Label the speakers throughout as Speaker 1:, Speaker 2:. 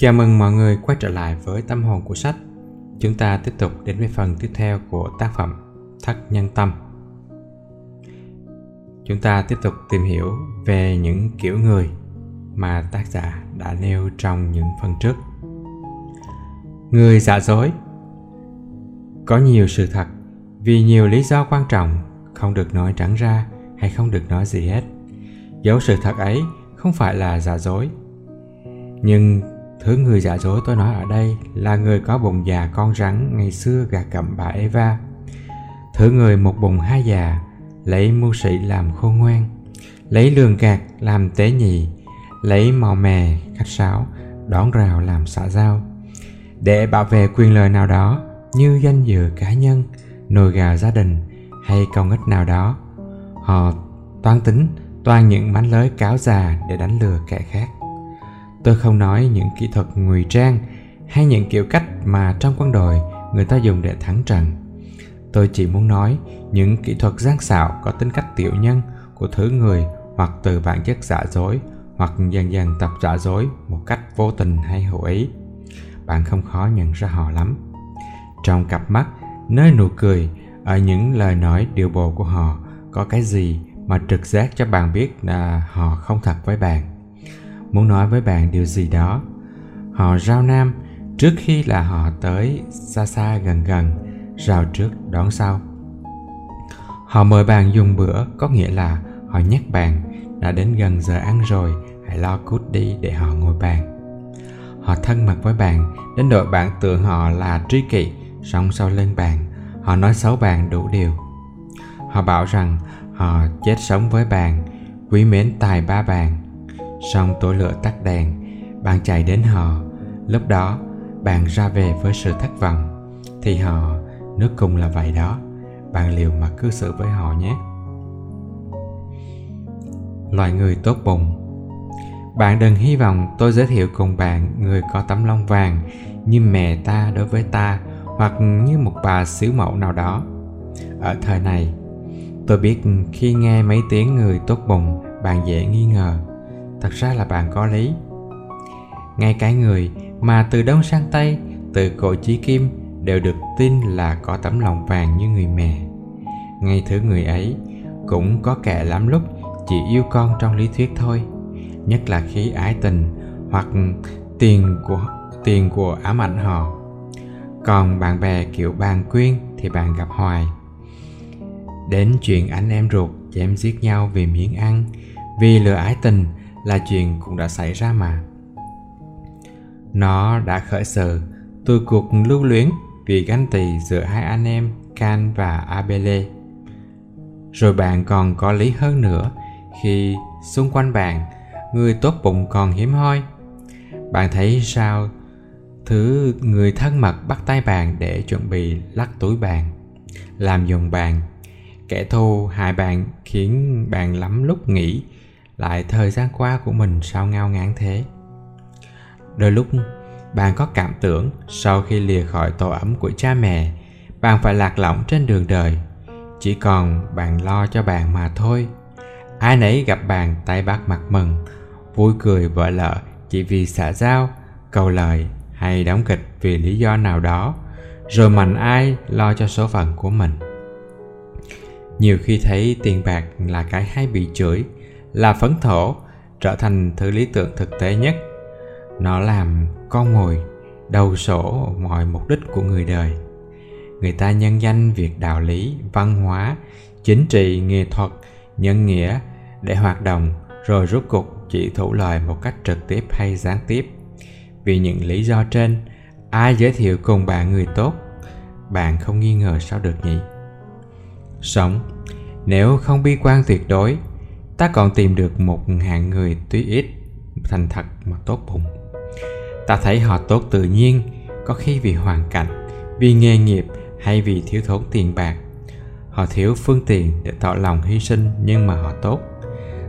Speaker 1: Chào mừng mọi người quay trở lại với tâm hồn của sách. Chúng ta tiếp tục đến với phần tiếp theo của tác phẩm Thất Nhân Tâm. Chúng ta tiếp tục tìm hiểu về những kiểu người mà tác giả đã nêu trong những phần trước. Người giả dối Có nhiều sự thật, vì nhiều lý do quan trọng, không được nói trắng ra hay không được nói gì hết. dấu sự thật ấy không phải là giả dối. Nhưng Thứ người giả dối tôi nói ở đây là người có bụng già con rắn ngày xưa gà cầm bà Eva. Thứ người một bụng hai già, lấy mưu sĩ làm khôn ngoan, lấy lường gạt làm tế nhị, lấy màu mè, khách sáo, đón rào làm xã giao. Để bảo vệ quyền lợi nào đó như danh dự cá nhân, nồi gà gia đình hay công ích nào đó, họ toan tính toàn những mánh lới cáo già để đánh lừa kẻ khác tôi không nói những kỹ thuật ngụy trang hay những kiểu cách mà trong quân đội người ta dùng để thắng trận. Tôi chỉ muốn nói những kỹ thuật gian xạo có tính cách tiểu nhân của thứ người hoặc từ bản chất giả dối hoặc dần dần tập giả dối một cách vô tình hay hữu ý. Bạn không khó nhận ra họ lắm. Trong cặp mắt, nơi nụ cười ở những lời nói điều bộ của họ có cái gì mà trực giác cho bạn biết là họ không thật với bạn? Muốn nói với bạn điều gì đó. Họ rao nam trước khi là họ tới xa xa gần gần, rào trước đón sau. Họ mời bạn dùng bữa, có nghĩa là họ nhắc bạn, đã đến gần giờ ăn rồi, hãy lo cút đi để họ ngồi bàn. Họ thân mật với bạn, đến độ bạn tưởng họ là tri kỷ sống sau lưng bạn, họ nói xấu bạn đủ điều. Họ bảo rằng họ chết sống với bạn, quý mến tài ba bạn xong tổ lửa tắt đèn, bạn chạy đến họ. Lúc đó, bạn ra về với sự thất vọng. Thì họ, nước cùng là vậy đó. Bạn liều mà cư xử với họ nhé. Loài người tốt bụng. Bạn đừng hy vọng tôi giới thiệu cùng bạn người có tấm lông vàng như mẹ ta đối với ta hoặc như một bà xíu mẫu nào đó. Ở thời này, tôi biết khi nghe mấy tiếng người tốt bụng, bạn dễ nghi ngờ thật ra là bạn có lý. Ngay cái người mà từ đông sang tây, từ cổ chí kim đều được tin là có tấm lòng vàng như người mẹ. Ngay thứ người ấy cũng có kẻ lắm lúc chỉ yêu con trong lý thuyết thôi, nhất là khi ái tình hoặc tiền của tiền của ám ảnh họ. Còn bạn bè kiểu bàn quyên thì bạn gặp hoài. Đến chuyện anh em ruột chém giết nhau vì miếng ăn, vì lừa ái tình là chuyện cũng đã xảy ra mà nó đã khởi sự từ cuộc lưu luyến vì ganh tỳ giữa hai anh em Can và Abele. Rồi bạn còn có lý hơn nữa khi xung quanh bạn người tốt bụng còn hiếm hoi. Bạn thấy sao thứ người thân mật bắt tay bạn để chuẩn bị lắc túi bạn, làm dùng bạn. Kẻ thù hại bạn khiến bạn lắm lúc nghĩ lại thời gian qua của mình sao ngao ngán thế? Đôi lúc, bạn có cảm tưởng sau khi lìa khỏi tổ ấm của cha mẹ, bạn phải lạc lõng trên đường đời. Chỉ còn bạn lo cho bạn mà thôi. Ai nấy gặp bạn tay bắt mặt mừng, vui cười vợ lợ chỉ vì xã giao, cầu lời hay đóng kịch vì lý do nào đó, rồi mạnh ai lo cho số phận của mình. Nhiều khi thấy tiền bạc là cái hay bị chửi là phấn thổ, trở thành thứ lý tưởng thực tế nhất. Nó làm con mồi đầu sổ mọi mục đích của người đời. Người ta nhân danh việc đạo lý, văn hóa, chính trị, nghệ thuật, nhân nghĩa để hoạt động, rồi rút cục chỉ thủ lời một cách trực tiếp hay gián tiếp. Vì những lý do trên, ai giới thiệu cùng bạn người tốt, bạn không nghi ngờ sao được nhỉ? Sống, nếu không bi quan tuyệt đối ta còn tìm được một hạng người tuy ít, thành thật mà tốt bụng. Ta thấy họ tốt tự nhiên, có khi vì hoàn cảnh, vì nghề nghiệp hay vì thiếu thốn tiền bạc. Họ thiếu phương tiện để tỏ lòng hy sinh nhưng mà họ tốt.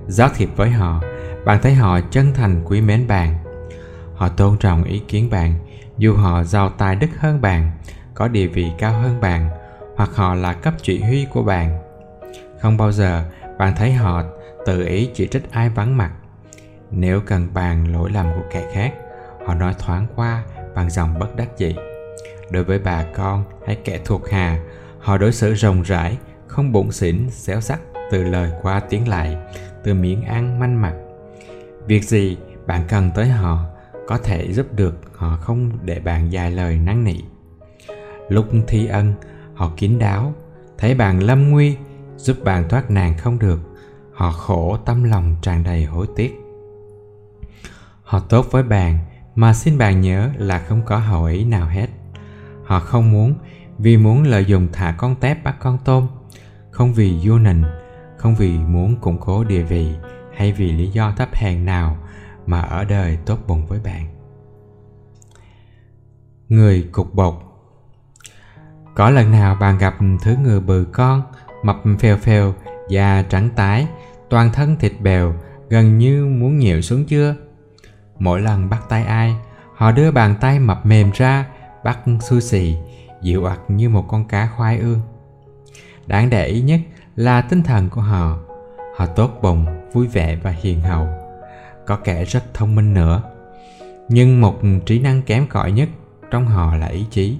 Speaker 1: Giao thiệp với họ, bạn thấy họ chân thành quý mến bạn. Họ tôn trọng ý kiến bạn, dù họ giàu tài đức hơn bạn, có địa vị cao hơn bạn, hoặc họ là cấp chỉ huy của bạn. Không bao giờ bạn thấy họ tự ý chỉ trích ai vắng mặt. Nếu cần bàn lỗi lầm của kẻ khác, họ nói thoáng qua bằng giọng bất đắc dĩ. Đối với bà con hay kẻ thuộc hà họ đối xử rộng rãi, không bụng xỉn, xéo sắc từ lời qua tiếng lại, từ miệng ăn manh mặt. Việc gì bạn cần tới họ có thể giúp được họ không để bạn dài lời năn nỉ. Lúc thi ân, họ kín đáo, thấy bạn lâm nguy, giúp bạn thoát nạn không được họ khổ tâm lòng tràn đầy hối tiếc. Họ tốt với bạn, mà xin bạn nhớ là không có hậu ý nào hết. Họ không muốn, vì muốn lợi dụng thả con tép bắt con tôm. Không vì vô nịnh, không vì muốn củng cố địa vị hay vì lý do thấp hèn nào mà ở đời tốt bụng với bạn. Người cục bột. Có lần nào bạn gặp thứ người bự con, mập phèo phèo, da trắng tái toàn thân thịt bèo gần như muốn nhiều xuống chưa? Mỗi lần bắt tay ai họ đưa bàn tay mập mềm ra bắt sushi, dịu ặt như một con cá khoai ương. Đáng để ý nhất là tinh thần của họ. Họ tốt bụng vui vẻ và hiền hậu. Có kẻ rất thông minh nữa. Nhưng một trí năng kém cỏi nhất trong họ là ý chí.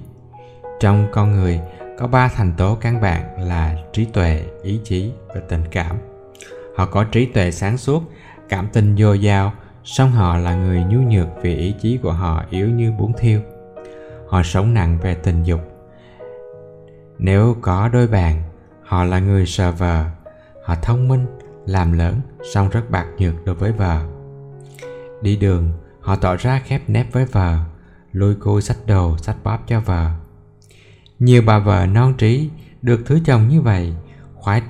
Speaker 1: Trong con người có ba thành tố căn bản là trí tuệ ý chí và tình cảm họ có trí tuệ sáng suốt, cảm tình dồi dào song họ là người nhu nhược vì ý chí của họ yếu như bún thiêu. Họ sống nặng về tình dục. Nếu có đôi bạn, họ là người sờ vờ. Họ thông minh, làm lớn, song rất bạc nhược đối với vợ. Đi đường, họ tỏ ra khép nép với vợ, lôi côi sách đồ, sách bóp cho vợ. Nhiều bà vợ non trí được thứ chồng như vậy, khoái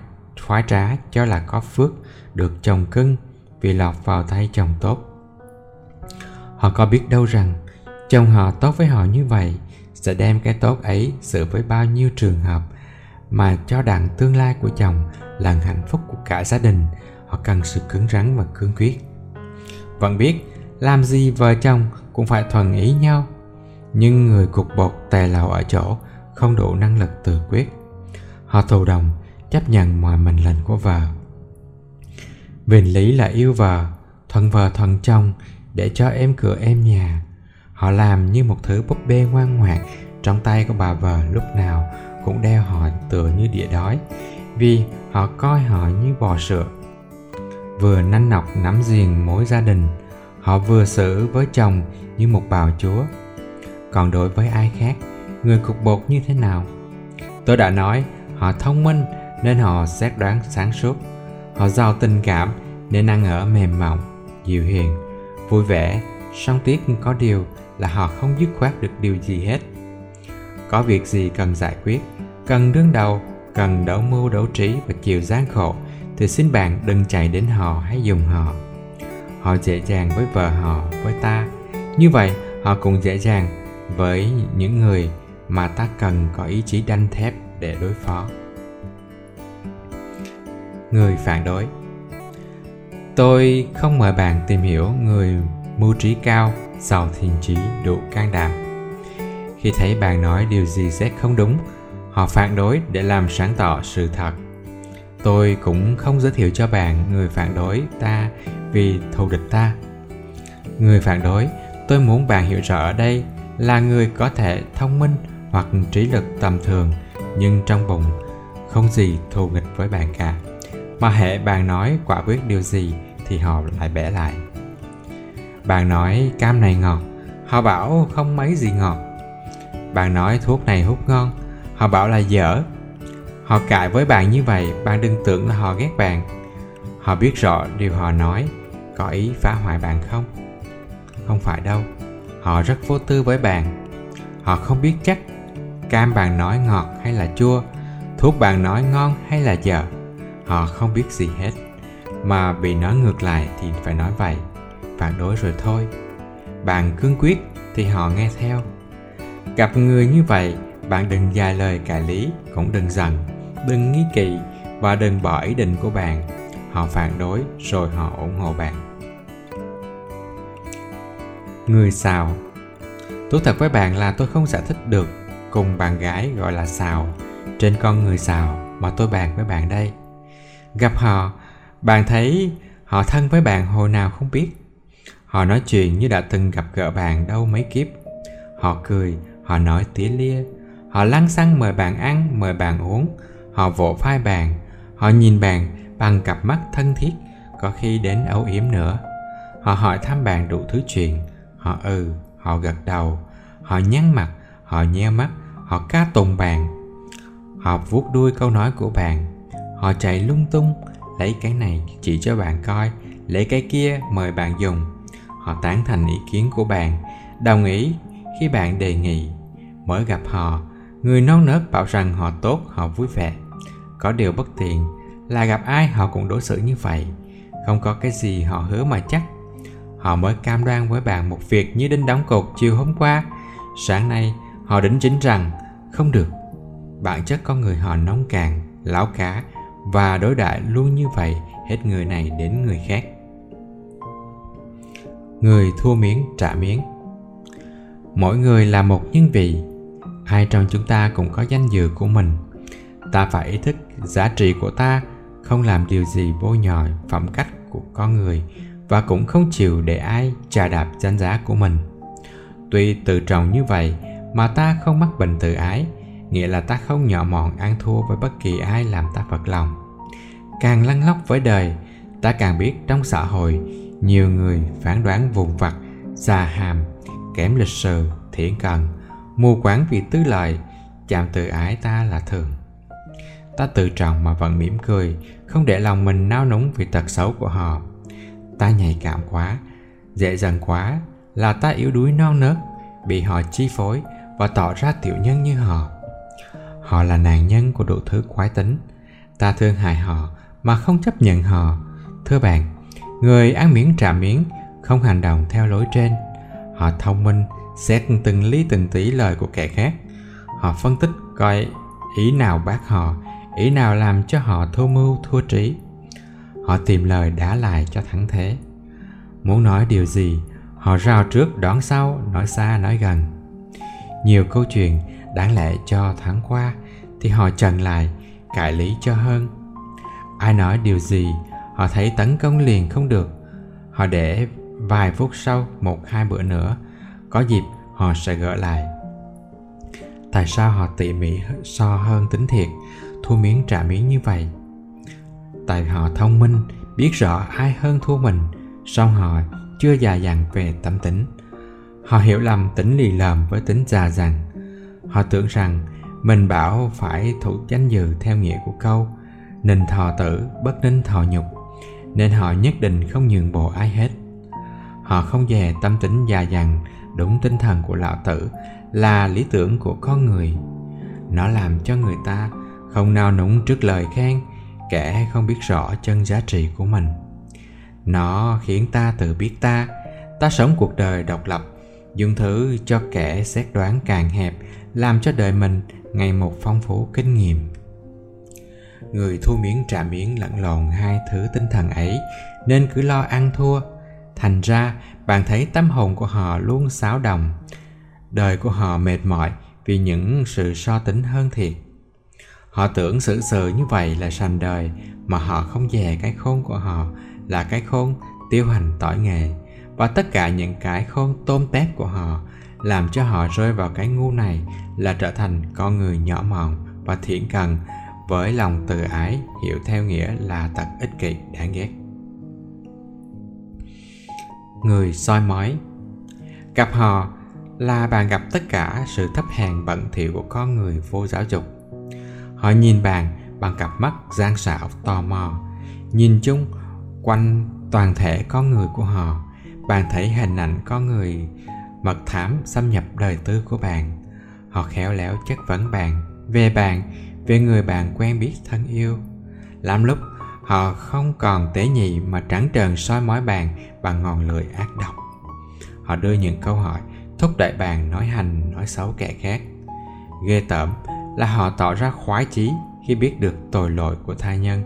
Speaker 1: khoái trá cho là có phước được chồng cưng vì lọt vào tay chồng tốt. Họ có biết đâu rằng chồng họ tốt với họ như vậy sẽ đem cái tốt ấy xử với bao nhiêu trường hợp mà cho đặng tương lai của chồng là hạnh phúc của cả gia đình, họ cần sự cứng rắn và cương quyết. Vẫn biết làm gì vợ chồng cũng phải thuần ý nhau, nhưng người cục bột tè lầu ở chỗ không đủ năng lực tự quyết. Họ thù đồng chấp nhận mọi mệnh lệnh của vợ. Bình lý là yêu vợ thuận vợ thuận chồng để cho em cửa em nhà. Họ làm như một thứ búp bê ngoan ngoãn trong tay của bà vợ lúc nào cũng đeo họ tựa như địa đói, vì họ coi họ như bò sữa. Vừa nanh nọc nắm giềng mối gia đình, họ vừa xử với chồng như một bào chúa. Còn đối với ai khác, người cục bột như thế nào? Tôi đã nói, họ thông minh nên họ xét đoán sáng suốt. Họ giàu tình cảm nên ăn ở mềm mỏng, dịu hiền, vui vẻ, song tiếc có điều là họ không dứt khoát được điều gì hết. Có việc gì cần giải quyết, cần đương đầu, cần đấu mưu, đấu trí và chịu gian khổ thì xin bạn đừng chạy đến họ hay dùng họ. Họ dễ dàng với vợ họ, với ta. Như vậy, họ cũng dễ dàng với những người mà ta cần có ý chí đanh thép để đối phó người phản đối. Tôi không mời bạn tìm hiểu người mưu trí cao, giàu thiền trí, đủ can đảm. Khi thấy bạn nói điều gì sẽ không đúng, họ phản đối để làm sáng tỏ sự thật. Tôi cũng không giới thiệu cho bạn người phản đối ta vì thù địch ta. Người phản đối, tôi muốn bạn hiểu rõ ở đây là người có thể thông minh hoặc trí lực tầm thường, nhưng trong bụng không gì thù nghịch với bạn cả mà hệ bạn nói quả quyết điều gì thì họ lại bẻ lại. Bạn nói, cam này ngọt. Họ bảo, không mấy gì ngọt. Bạn nói, thuốc này hút ngon. Họ bảo là dở. Họ cãi với bạn như vậy, bạn đừng tưởng là họ ghét bạn. Họ biết rõ điều họ nói, có ý phá hoại bạn không? Không phải đâu, họ rất vô tư với bạn. Họ không biết chắc cam bạn nói ngọt hay là chua, thuốc bạn nói ngon hay là dở họ không biết gì hết. Mà bị nói ngược lại thì phải nói vậy. Phản đối rồi thôi. Bạn cương quyết thì họ nghe theo. Gặp người như vậy, bạn đừng dài lời cãi lý, cũng đừng giận. Đừng nghi kỵ và đừng bỏ ý định của bạn. Họ phản đối rồi họ ủng hộ bạn. Người xào. Thú thật với bạn là tôi không giải thích được cùng bạn gái gọi là xào trên con người xào mà tôi bàn với bạn đây gặp họ bạn thấy họ thân với bạn hồi nào không biết Họ nói chuyện như đã từng gặp gỡ bạn đâu mấy kiếp. Họ cười, họ nói tía lia. Họ lăng xăng mời bạn ăn, mời bạn uống. Họ vỗ vai bạn. Họ nhìn bạn bằng cặp mắt thân thiết, có khi đến âu yếm nữa. Họ hỏi thăm bạn đủ thứ chuyện. Họ ừ, họ gật đầu. Họ nhăn mặt, họ nheo mắt, họ ca tùng bạn. Họ vuốt đuôi câu nói của bạn. Họ chạy lung tung, lấy cái này chỉ cho bạn coi, lấy cái kia mời bạn dùng. Họ tán thành ý kiến của bạn đồng ý khi bạn đề nghị. Mới gặp họ người non nớt bảo rằng họ tốt họ vui vẻ. Có điều bất tiện là gặp ai họ cũng đối xử như vậy. Không có cái gì họ hứa mà chắc. Họ mới cam đoan với bạn một việc như đinh đóng cột chiều hôm qua. Sáng nay họ đính chính rằng không được bản chất con người họ nóng cạn lão cá và đối đại luôn như vậy, hết người này đến người khác. Người thua miếng, trả miếng. Mỗi người là một nhân vị. Ai trong chúng ta cũng có danh dự của mình. Ta phải ý thức giá trị của ta không làm điều gì bôi nhọ phẩm cách của con người và cũng không chịu để ai trà đạp danh giá của mình. Tuy tự trọng như vậy mà ta không mắc bệnh tự ái nghĩa là ta không nhỏ mọn ăn thua với bất kỳ ai làm ta phật lòng. Càng lăn lóc với đời, ta càng biết trong xã hội, nhiều người phán đoán vùng vặt, già hàm, kém lịch sự thiển cần mù quáng vì tư lợi, chạm tự ái ta là thường. Ta tự trọng mà vẫn mỉm cười, không để lòng mình nao núng vì tật xấu của họ. Ta nhạy cảm quá, dễ dàng quá, là ta yếu đuối non nớt, bị họ chi phối và tỏ ra tiểu nhân như họ họ là nạn nhân của đủ thứ quái tính. Ta thương hại họ mà không chấp nhận họ. Thưa bạn, người ăn miếng trả miếng, không hành động theo lối trên. Họ thông minh, xét từng lý từng tí lời của kẻ khác. Họ phân tích, coi ý nào bác họ, ý nào làm cho họ thua mưu, thua trí. Họ tìm lời đá lại cho thắng thế. Muốn nói điều gì, họ rao trước đón sau, nói xa, nói gần. Nhiều câu chuyện đáng lẽ cho tháng qua thì họ chặn lại cải lý cho hơn. Ai nói điều gì, họ thấy tấn công liền không được. Họ để vài phút sau, một hai bữa nữa, có dịp họ sẽ gỡ lại. Tại sao họ tỉ mỉ so hơn tính thiệt thua miếng trả miếng như vậy? Tại họ thông minh, biết rõ ai hơn thua mình, song họ chưa già dặn về tâm tính. Họ hiểu lầm tính lì lợm với tính già dặn. Họ tưởng rằng mình bảo phải thủ chánh dự theo nghĩa của câu nên thọ tử bất ninh thọ nhục, nên họ nhất định không nhường bộ ai hết. Họ không dè tâm tính già dặn, đúng tinh thần của lão tử là lý tưởng của con người. Nó làm cho người ta không nao núng trước lời khen, kẻ không biết rõ chân giá trị của mình. Nó khiến ta tự biết ta ta sống cuộc đời độc lập, dùng thứ cho kẻ xét đoán càng hẹp, làm cho đời mình ngày một phong phú kinh nghiệm. Người thua miếng trả miếng lẫn lộn hai thứ tinh thần ấy, nên cứ lo ăn thua. Thành ra, bạn thấy tâm hồn của họ luôn xáo động. Đời của họ mệt mỏi vì những sự so tính hơn thiệt. Họ tưởng xử sự như vậy là sành đời, mà họ không dè cái khôn của họ là cái khôn tiêu hành tỏi nghề. Và tất cả những cái khôn tôm tép của họ làm cho họ rơi vào cái ngu này là trở thành con người nhỏ mọn và thiện cần với lòng từ ái, hiểu theo nghĩa là tật ích kỷ, đáng ghét. Người soi mói. Gặp họ là bạn gặp tất cả sự thấp hèn bẩn thỉu của con người vô giáo dục. Họ nhìn bạn bằng cặp mắt gian xảo, tò mò. Nhìn chung quanh toàn thể con người của họ, bạn thấy hình ảnh con người mật thám xâm nhập đời tư của bạn. Họ khéo léo chất vấn bạn về bạn, về người bạn quen biết thân yêu. Lắm lúc, họ không còn tế nhị mà trắng trợn soi mói bạn bằng ngọn lưỡi ác độc. Họ đưa những câu hỏi, thúc đẩy bạn nói hành, nói xấu kẻ khác. Ghê tởm là họ tỏ ra khoái chí khi biết được tội lỗi của tha nhân.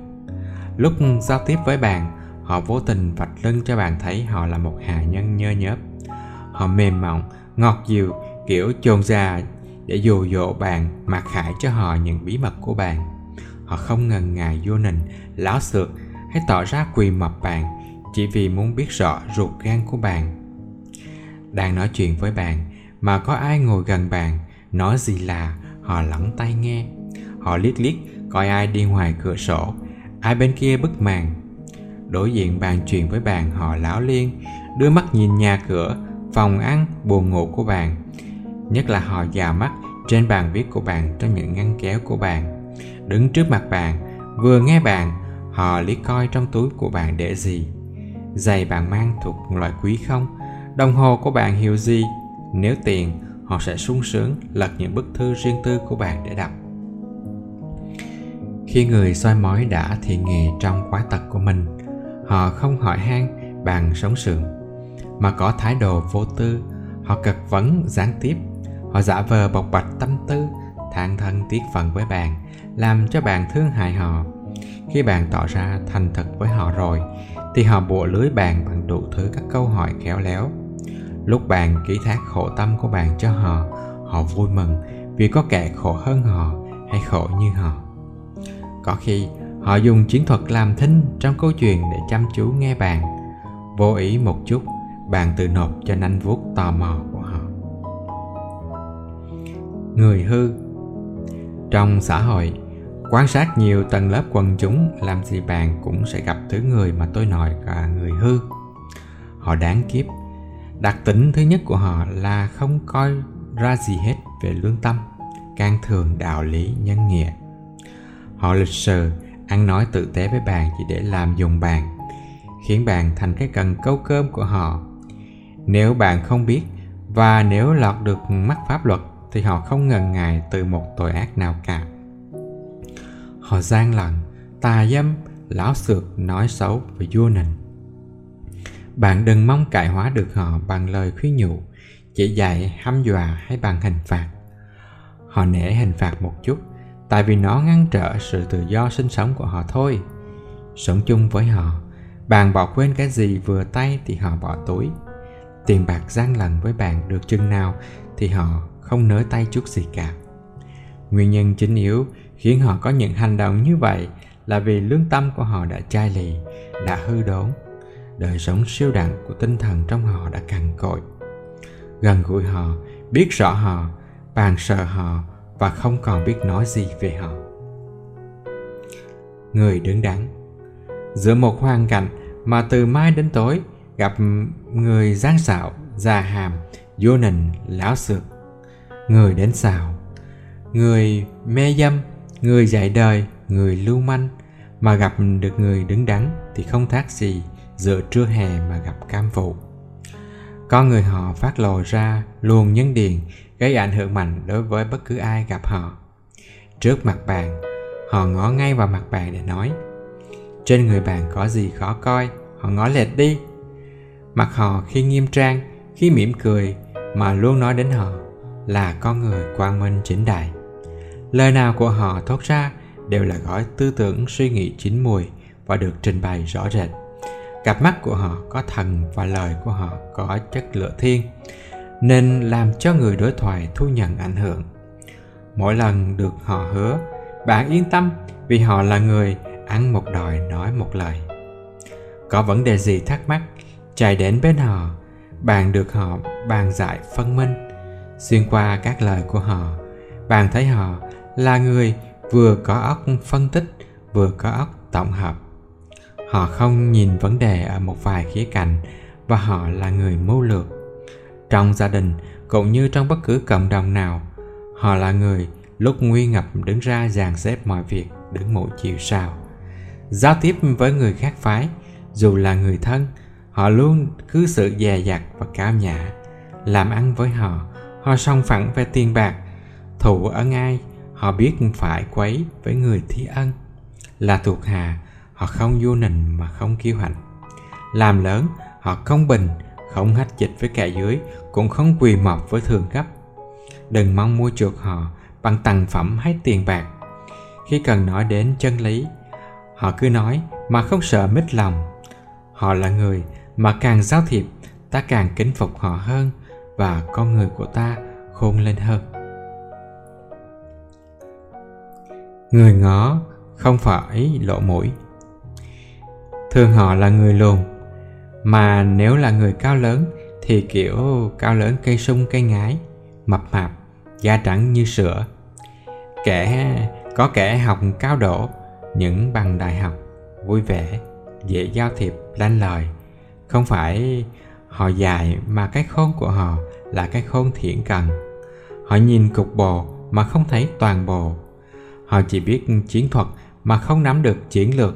Speaker 1: Lúc giao tiếp với bạn, họ vô tình vạch lưng cho bạn thấy họ là một hà nhân nhơ nhớp họ mềm mỏng, ngọt dịu, kiểu chôn ra để dụ dỗ bạn mặc khải cho họ những bí mật của bạn. Họ không ngần ngại vô nình láo xược hay tỏ ra quỳ mập bạn chỉ vì muốn biết rõ ruột gan của bạn. Đang nói chuyện với bạn mà có ai ngồi gần bạn, nói gì là họ lẳng tay nghe. Họ liếc liếc, coi ai đi ngoài cửa sổ, ai bên kia bức màn. Đối diện bàn chuyện với bạn họ láo liên đưa mắt nhìn nhà cửa phòng ăn, buồn ngủ của bạn. Nhất là họ già mắt trên bàn viết của bạn trong những ngăn kéo của bạn. Đứng trước mặt bạn, vừa nghe bạn, họ liếc coi trong túi của bạn để gì? Giày bạn mang thuộc loại quý không? Đồng hồ của bạn hiệu gì? Nếu tiền, họ sẽ sung sướng lật những bức thư riêng tư của bạn để đọc. Khi người soi mói đã thiện nghề trong quái tật của mình, họ không hỏi han bằng sống sượng mà có thái độ vô tư. Họ cật vấn, gián tiếp. Họ giả vờ bộc bạch tâm tư than thân tiếc phận với bạn, làm cho bạn thương hại họ. Khi bạn tỏ ra thành thật với họ rồi, thì họ bộ lưới bạn bằng đủ thứ các câu hỏi khéo léo. Lúc bạn ký thác khổ tâm của bạn cho họ họ vui mừng vì có kẻ khổ hơn họ hay khổ như họ. Có khi, họ dùng chiến thuật làm thinh trong câu chuyện để chăm chú nghe bạn. Vô ý một chút bạn tự nộp cho nanh vuốt tò mò của họ. Người hư. Trong xã hội, quan sát nhiều tầng lớp quần chúng, làm gì bạn cũng sẽ gặp thứ người mà tôi nói là người hư. Họ đáng kiếp. Đặc tính thứ nhất của họ là không coi ra gì hết về lương tâm, can thường đạo lý nhân nghĩa. Họ lịch sự, ăn nói tử tế với bạn chỉ để làm dùng bạn, khiến bạn thành cái cần câu cơm của họ nếu bạn không biết và nếu lọt được mắt pháp luật thì họ không ngần ngại từ một tội ác nào cả. Họ gian lận, tà dâm, lão xược, nói xấu và vua nịnh. Bạn đừng mong cải hóa được họ bằng lời khuyên nhủ, chỉ dạy, hăm dọa hay bằng hình phạt. Họ nể hình phạt một chút, tại vì nó ngăn trở sự tự do sinh sống của họ thôi. Sống chung với họ, bạn bỏ quên cái gì vừa tay thì họ bỏ túi tiền bạc gian lận với bạn được chừng nào thì họ không nới tay chút gì cả. Nguyên nhân chính yếu khiến họ có những hành động như vậy là vì lương tâm của họ đã chai lì, đã hư đốn. Đời sống siêu đẳng của tinh thần trong họ đã cằn cội gần gũi họ, biết rõ họ, bàn sợ họ và không còn biết nói gì về họ. Người đứng đắn. Giữa một hoàn cảnh mà từ mai đến tối gặp người giang xạo, già hàm, vô nình lão sược người đến xào người mê dâm, người dạy đời, người lưu manh. Mà gặp được người đứng đắn thì không thác gì giữa trưa hè mà gặp cam phụ. Con người họ phát lồ ra luồng nhân điền, gây ảnh hưởng mạnh đối với bất cứ ai gặp họ. Trước mặt bạn, họ ngó ngay vào mặt bạn để nói, trên người bạn có gì khó coi, họ ngó lệch đi mặt họ khi nghiêm trang, khi mỉm cười mà luôn nói đến họ là con người quang minh chính đại. Lời nào của họ thốt ra đều là gói tư tưởng suy nghĩ chín mùi và được trình bày rõ rệt. Cặp mắt của họ có thần và lời của họ có chất lửa thiên nên làm cho người đối thoại thu nhận ảnh hưởng. Mỗi lần được họ hứa, bạn yên tâm vì họ là người ăn một đòi nói một lời. Có vấn đề gì thắc mắc chạy đến bên họ, bạn được họ bàn giải phân minh. Xuyên qua các lời của họ, bạn thấy họ là người vừa có óc phân tích, vừa có óc tổng hợp. Họ không nhìn vấn đề ở một vài khía cạnh và họ là người mưu lược. Trong gia đình cũng như trong bất cứ cộng đồng nào, họ là người lúc nguy ngập đứng ra dàn xếp mọi việc, đứng một chiều sao. Giao tiếp với người khác phái, dù là người thân họ luôn cứ sự dè dặt và cao nhã. Làm ăn với họ họ song phẳng về tiền bạc. Thù ân ai, họ biết phải quấy với người thi ân. Là thuộc hạ, họ không vô nình mà không kiêu hãnh. Làm lớn, họ không bình, không hách dịch với kẻ dưới, cũng không quỳ mọc với thường cấp đừng mong mua chuộc họ bằng tặng phẩm hay tiền bạc. Khi cần nói đến chân lý, họ cứ nói mà không sợ mít lòng. Họ là người mà càng giao thiệp, ta càng kính phục họ hơn và con người của ta khôn lên hơn. Người ngó không phải lộ mũi. Thường họ là người lùn, mà nếu là người cao lớn thì kiểu cao lớn cây sung cây ngái, mập mạp, da trắng như sữa. Kẻ, có kẻ học cao độ, những bằng đại học, vui vẻ, dễ giao thiệp, lanh lời không phải họ dài mà cái khôn của họ là cái khôn thiện cần. Họ nhìn cục bộ mà không thấy toàn bộ. Họ chỉ biết chiến thuật mà không nắm được chiến lược.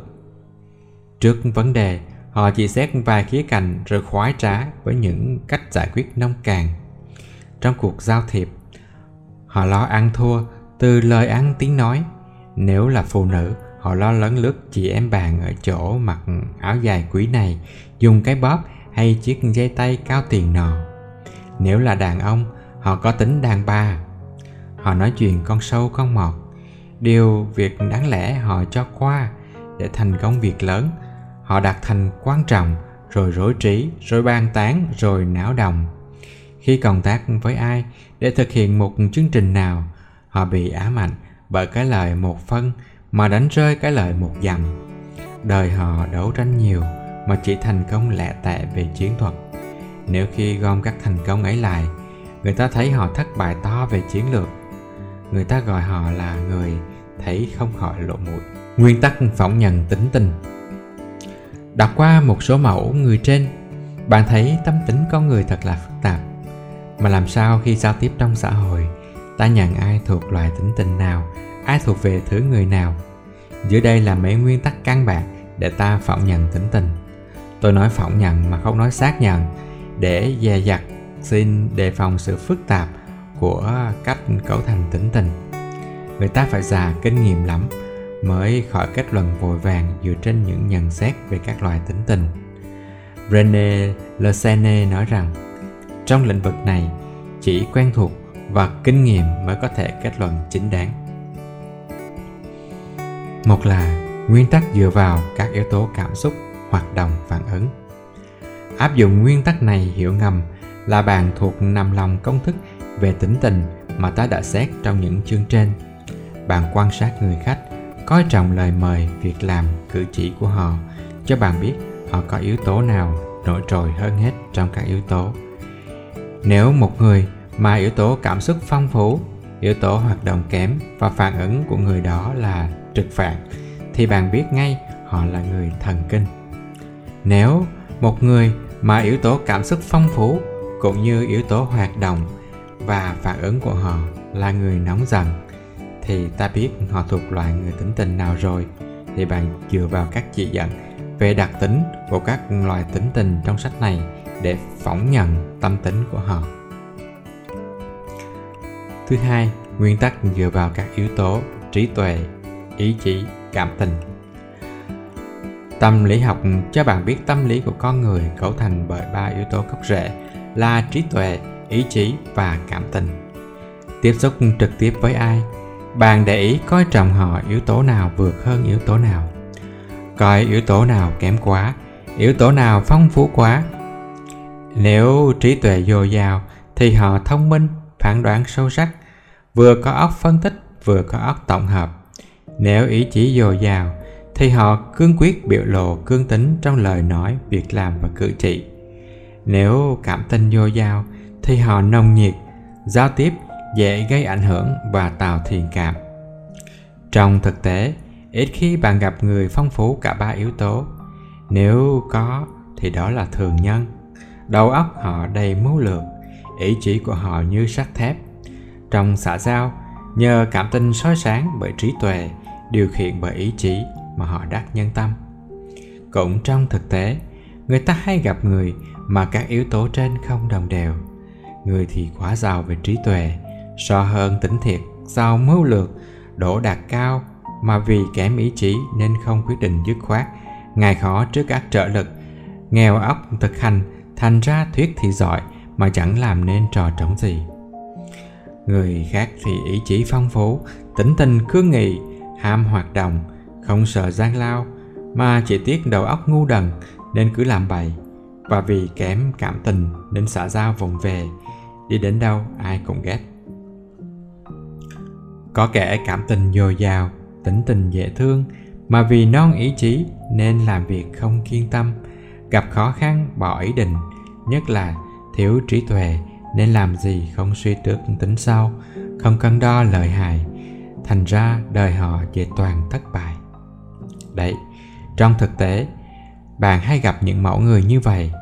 Speaker 1: Trước vấn đề, họ chỉ xét vài khía cạnh rồi khoái trá với những cách giải quyết nông cạn. Trong cuộc giao thiệp, họ lo ăn thua từ lời ăn tiếng nói. Nếu là phụ nữ họ lo lấn lướt chị em bạn ở chỗ mặc áo dài quý này dùng cái bóp hay chiếc dây tay cao tiền nọ. Nếu là đàn ông, họ có tính đàn bà. Họ nói chuyện con sâu con mọt. Điều việc đáng lẽ họ cho qua để thành công việc lớn. Họ đặt thành quan trọng, rồi rối trí, rồi bàn tán, rồi não đồng khi cộng tác với ai để thực hiện một chương trình nào, họ bị ám ảnh bởi cái lời một phân mà đánh rơi cái lợi một dặm. Đời họ đấu tranh nhiều mà chỉ thành công lẹ tệ về chiến thuật. Nếu khi gom các thành công ấy lại, người ta thấy họ thất bại to về chiến lược. Người ta gọi họ là người thấy không khỏi lộ mũi nguyên tắc phỏng nhận tính tình. Đọc qua một số mẫu người trên, bạn thấy tâm tính con người thật là phức tạp. Mà làm sao khi giao tiếp trong xã hội, ta nhận ai thuộc loại tính tình nào ai thuộc về thứ người nào? Dưới đây là mấy nguyên tắc căn bản để ta phỏng nhận tính tình. Tôi nói phỏng nhận mà không nói xác nhận. Để dè dặt, xin đề phòng sự phức tạp của cách cấu thành tính tình. Người ta phải già kinh nghiệm lắm mới khỏi kết luận vội vàng dựa trên những nhận xét về các loài tính tình. René Lecene nói rằng, trong lĩnh vực này, chỉ quen thuộc và kinh nghiệm mới có thể kết luận chính đáng một là nguyên tắc dựa vào các yếu tố cảm xúc, hoạt động, phản ứng. Áp dụng nguyên tắc này hiểu ngầm là bạn thuộc nằm lòng công thức về tính tình mà ta đã xét trong những chương trên. Bạn quan sát người khách, coi trọng lời mời, việc làm, cử chỉ của họ, cho bạn biết họ có yếu tố nào nổi trội hơn hết trong các yếu tố. Nếu một người mà yếu tố cảm xúc phong phú, yếu tố hoạt động kém và phản ứng của người đó là trực phản thì bạn biết ngay họ là người thần kinh. Nếu một người mà yếu tố cảm xúc phong phú cũng như yếu tố hoạt động và phản ứng của họ là người nóng giận, thì ta biết họ thuộc loại người tính tình nào rồi, thì bạn dựa vào các chỉ dẫn về đặc tính của các loại tính tình trong sách này để phỏng nhận tâm tính của họ. Thứ hai, nguyên tắc dựa vào các yếu tố trí tuệ ý chí, cảm tình. Tâm lý học, cho bạn biết tâm lý của con người cấu thành bởi ba yếu tố gốc rễ là trí tuệ, ý chí và cảm tình. Tiếp xúc trực tiếp với ai? Bạn để ý coi trọng họ yếu tố nào vượt hơn yếu tố nào. Coi yếu tố nào kém quá, yếu tố nào phong phú quá? Nếu trí tuệ dồi dào thì họ thông minh, phán đoán sâu sắc, vừa có óc phân tích, vừa có óc tổng hợp nếu ý chí dồi dào, thì họ cương quyết biểu lộ cương tính trong lời nói, việc làm và cử chỉ. Nếu cảm tình dồi dào, thì họ nồng nhiệt, giao tiếp, dễ gây ảnh hưởng và tạo thiện cảm. Trong thực tế, ít khi bạn gặp người phong phú cả ba yếu tố. Nếu có, thì đó là thường nhân. Đầu óc họ đầy mưu lược, ý chí của họ như sắt thép. Trong xã giao, nhờ cảm tình soi sáng bởi trí tuệ điều khiển bởi ý chí mà họ đắc nhân tâm. Cũng trong thực tế, người ta hay gặp người mà các yếu tố trên không đồng đều. Người thì quá giàu về trí tuệ, so hơn tính thiệt giàu mưu lược đổ đạt cao, mà vì kém ý chí nên không quyết định dứt khoát ngài khó trước các trợ lực, nghèo óc thực hành, thành ra thuyết thì giỏi mà chẳng làm nên trò trống gì. Người khác thì ý chí phong phú tính tình cương nghị ham hoạt động, không sợ gian lao, mà chỉ tiếc đầu óc ngu đần nên cứ làm bậy. Và vì kém cảm tình nên xã giao vòng về, đi đến đâu ai cũng ghét. Có kẻ cảm tình dồi dào, tính tình dễ thương, mà vì non ý chí nên làm việc không kiên tâm, gặp khó khăn bỏ ý định, nhất là thiếu trí tuệ nên làm gì không suy trước tính sau, không cân đo lợi hại thành ra đời họ về toàn thất bại. Đấy, trong thực tế, bạn hay gặp những mẫu người như vậy.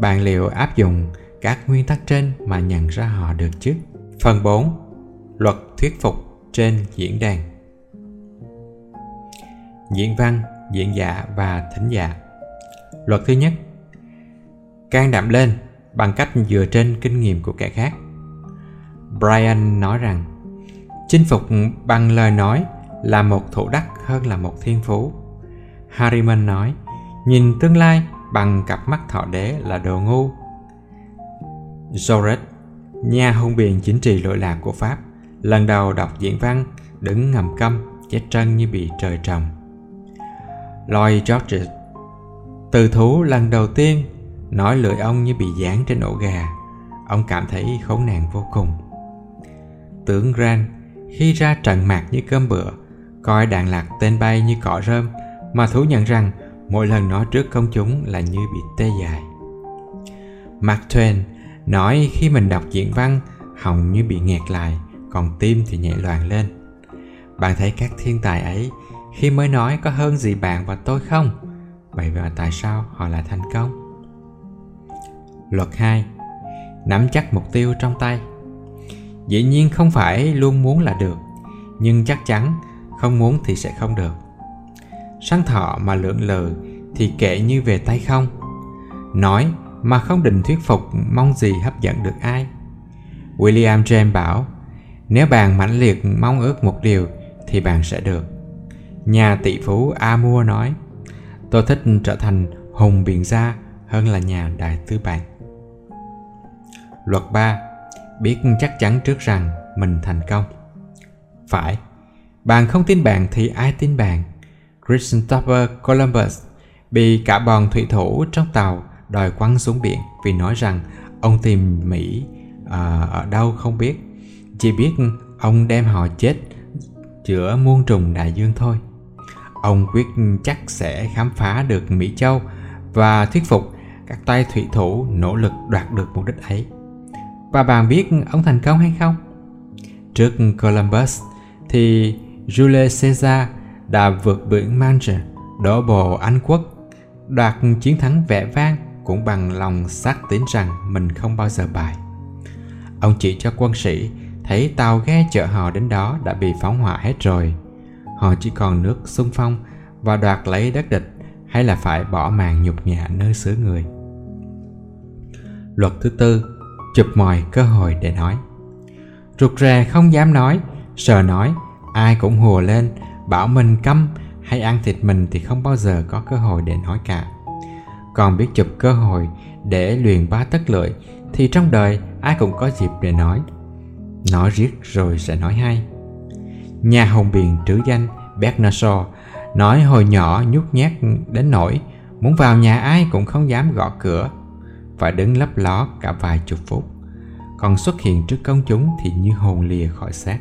Speaker 1: Bạn liệu áp dụng các nguyên tắc trên mà nhận ra họ được chứ? Phần 4 luật thuyết phục trên diễn đàn. Diễn văn, diễn giả và thính giả. Luật thứ nhất, can đảm lên bằng cách dựa trên kinh nghiệm của kẻ khác. Brian nói rằng chinh phục bằng lời nói là một thủ đắc hơn là một thiên phú harriman nói nhìn tương lai bằng cặp mắt thọ đế là đồ ngu Jaurès, nhà hùng biện chính trị lỗi lạc của Pháp, lần đầu đọc diễn văn, đứng ngầm câm, chết chân như bị trời trồng. Lloyd George, từ thú lần đầu tiên, nói lưỡi ông như bị dán trên ổ gà. Ông cảm thấy khốn nạn vô cùng. Tướng Grant, khi ra trận mạc như cơm bữa, coi đạn lạc tên bay như cỏ rơm, mà thú nhận rằng mỗi lần nói trước công chúng là như bị tê dại. Mark Twain nói khi mình đọc diễn văn họng như bị nghẹt lại còn tim thì nhảy loạn lên. Bạn thấy các thiên tài ấy khi mới nói có hơn gì bạn và tôi không? Vậy mà tại sao họ lại thành công? Luật 2 nắm chắc mục tiêu trong tay dĩ nhiên không phải luôn muốn là được nhưng chắc chắn không muốn thì sẽ không được sáng thọ mà lưỡng lự thì kệ như về tay không nói mà không định thuyết phục mong gì hấp dẫn được ai. William James bảo, nếu bạn mãnh liệt mong ước một điều thì bạn sẽ được. Nhà tỷ phú Amua nói, tôi thích trở thành hùng biện gia hơn là nhà đại tư bản. Luật 3. Biết chắc chắn trước rằng mình thành công. Phải, bạn không tin bạn thì ai tin bạn? Christopher Columbus bị cả bọn thủy thủ trong tàu đòi quăng xuống biển vì nói rằng ông tìm Mỹ à, ở đâu không biết. Chỉ biết ông đem họ chết giữa muôn trùng đại dương thôi. Ông quyết chắc sẽ khám phá được Mỹ Châu và thuyết phục các tay thủy thủ nỗ lực đoạt được mục đích ấy. Và bạn biết ông thành công hay không? Trước Columbus thì Julius Caesar đã vượt biển Manche, đổ bộ Anh quốc, đoạt chiến thắng vẻ vang cũng bằng lòng xác tín rằng mình không bao giờ bại. Ông chỉ cho quân sĩ thấy tàu ghe chở họ đến đó đã bị phóng hỏa hết rồi. Họ chỉ còn nước xung phong và đoạt lấy đất địch hay là phải bỏ màn nhục nhã nơi xứ người. Luật thứ tư, chụp mòi cơ hội để nói. Rụt rè không dám nói, sợ nói, ai cũng hùa lên, bảo mình câm hay ăn thịt mình thì không bao giờ có cơ hội để nói cả. Còn biết chụp cơ hội để luyện ba tất lợi thì trong đời ai cũng có dịp để nói. Nói riết rồi sẽ nói hay. Nhà hồng biện trữ danh Bernard Shaw nói hồi nhỏ nhút nhát đến nỗi muốn vào nhà ai cũng không dám gõ cửa và đứng lấp ló cả vài chục phút. Còn xuất hiện trước công chúng thì như hồn lìa khỏi xác.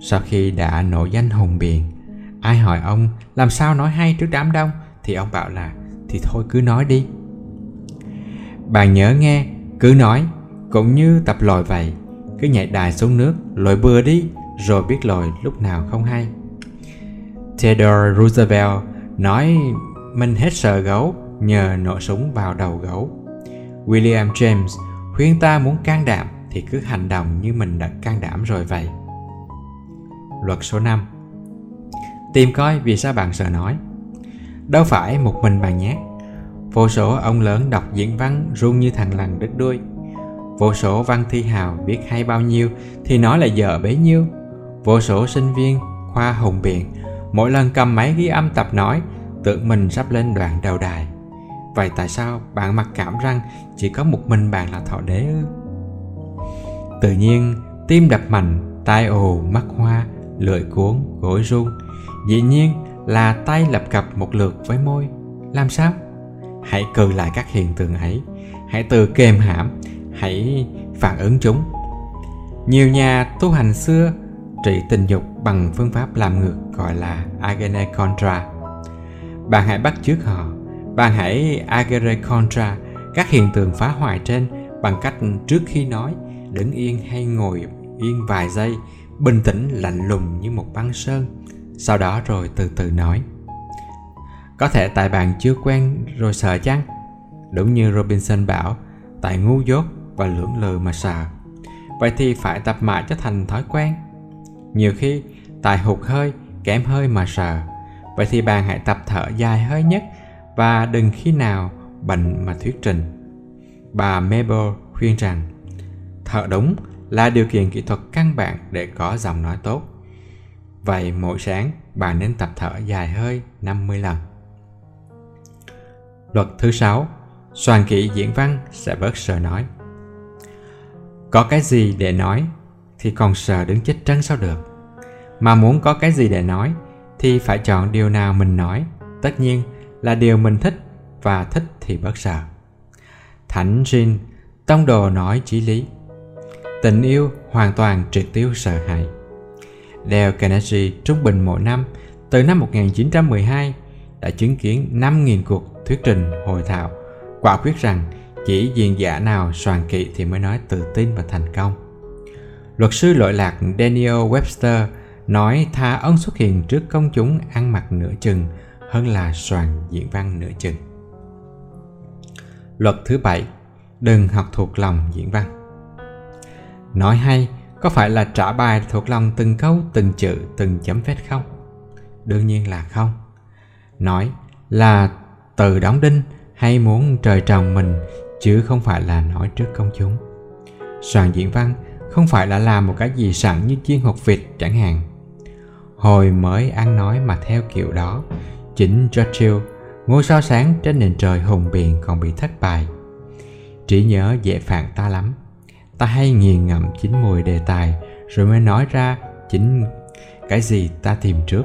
Speaker 1: Sau khi đã nổi danh hùng biện, ai hỏi ông làm sao nói hay trước đám đông, thì ông bảo là, thì thôi cứ nói đi. Bạn nhớ nghe, cứ nói, cũng như tập lòi vậy, cứ nhảy đài xuống nước, lội bừa đi, rồi biết lòi lúc nào không hay. Theodore Roosevelt nói, mình hết sợ gấu, nhờ nổ súng vào đầu gấu. William James, khuyên ta muốn can đảm thì cứ hành động như mình đã can đảm rồi vậy. Luật số 5 Tìm coi vì sao bạn sợ nói. Đâu phải một mình bạn nhé. Vô số ông lớn đọc diễn văn run như thằng lằn đứt đuôi. Vô số văn thi hào biết hay bao nhiêu thì nói là dở bấy nhiêu. Vô số sinh viên khoa hùng biện Mỗi lần cầm máy ghi âm tập nói, Tưởng mình sắp lên đoạn đầu đài. Vậy tại sao bạn mặc cảm rằng Chỉ có một mình bạn là thọ đế ư? Tự nhiên, tim đập mạnh, Tai ồ, mắt hoa, Lưỡi cuốn, gối run Dĩ nhiên là tay lập cập một lượt với môi. Làm sao? Hãy cừ lại các hiện tượng ấy. Hãy từ kềm hãm. Hãy phản ứng chúng. Nhiều nhà tu hành xưa trị tình dục bằng phương pháp làm ngược gọi là agene contra bạn hãy bắt chước họ bạn hãy agere contra các hiện tượng phá hoại trên bằng cách trước khi nói, đứng yên hay ngồi yên vài giây, bình tĩnh, lạnh lùng như một băng sơn. Sau đó rồi từ từ nói, có thể tại bạn chưa quen rồi sợ chăng? Đúng như robinson bảo, tại ngu dốt và lưỡng lự mà sợ. Vậy thì phải tập mãi cho thành thói quen. Nhiều khi tại hụt hơi, kém hơi mà sợ. Vậy thì bạn hãy tập thở dài hơi nhất và đừng khi nào bệnh mà thuyết trình. Bà mabel khuyên rằng thở đúng là điều kiện kỹ thuật căn bản để có giọng nói tốt. Vậy mỗi sáng bạn nên tập thở dài hơi 50 lần. Luật thứ sáu soạn kỹ diễn văn sẽ bớt sợ nói. Có cái gì để nói thì còn sợ đứng chết trân sao được. Mà muốn có cái gì để nói thì phải chọn điều nào mình nói. Tất nhiên là điều mình thích và thích thì bất sợ thánh Jin, tông đồ nói chí lý. Tình yêu hoàn toàn triệt tiêu sợ hãi. Dale Carnegie trung bình mỗi năm, từ năm 1912 đã chứng kiến 5.000 cuộc thuyết trình hội thảo, quả quyết rằng chỉ diễn giả nào soàn kỵ thì mới nói tự tin và thành công. Luật sư lỗi lạc Daniel Webster nói tha ân xuất hiện trước công chúng ăn mặc nửa chừng hơn là soàn diễn văn nửa chừng. Luật thứ bảy, đừng học thuộc lòng diễn văn. Nói hay có phải là trả bài thuộc lòng từng câu, từng chữ, từng chấm vết không? Đương nhiên là không. Nói là từ đóng đinh hay muốn trời trồng mình chứ không phải là nói trước công chúng. Soạn diễn văn không phải là làm một cái gì sẵn như chiên hột vịt chẳng hạn. Hồi mới ăn nói mà theo kiểu đó, chính Churchill, ngôi sao sáng trên nền trời hùng biện còn bị thất bại. Trí nhớ dễ phản ta lắm. Ta hay nghiền ngẫm chính mùi đề tài rồi mới nói ra chính cái gì ta tìm trước.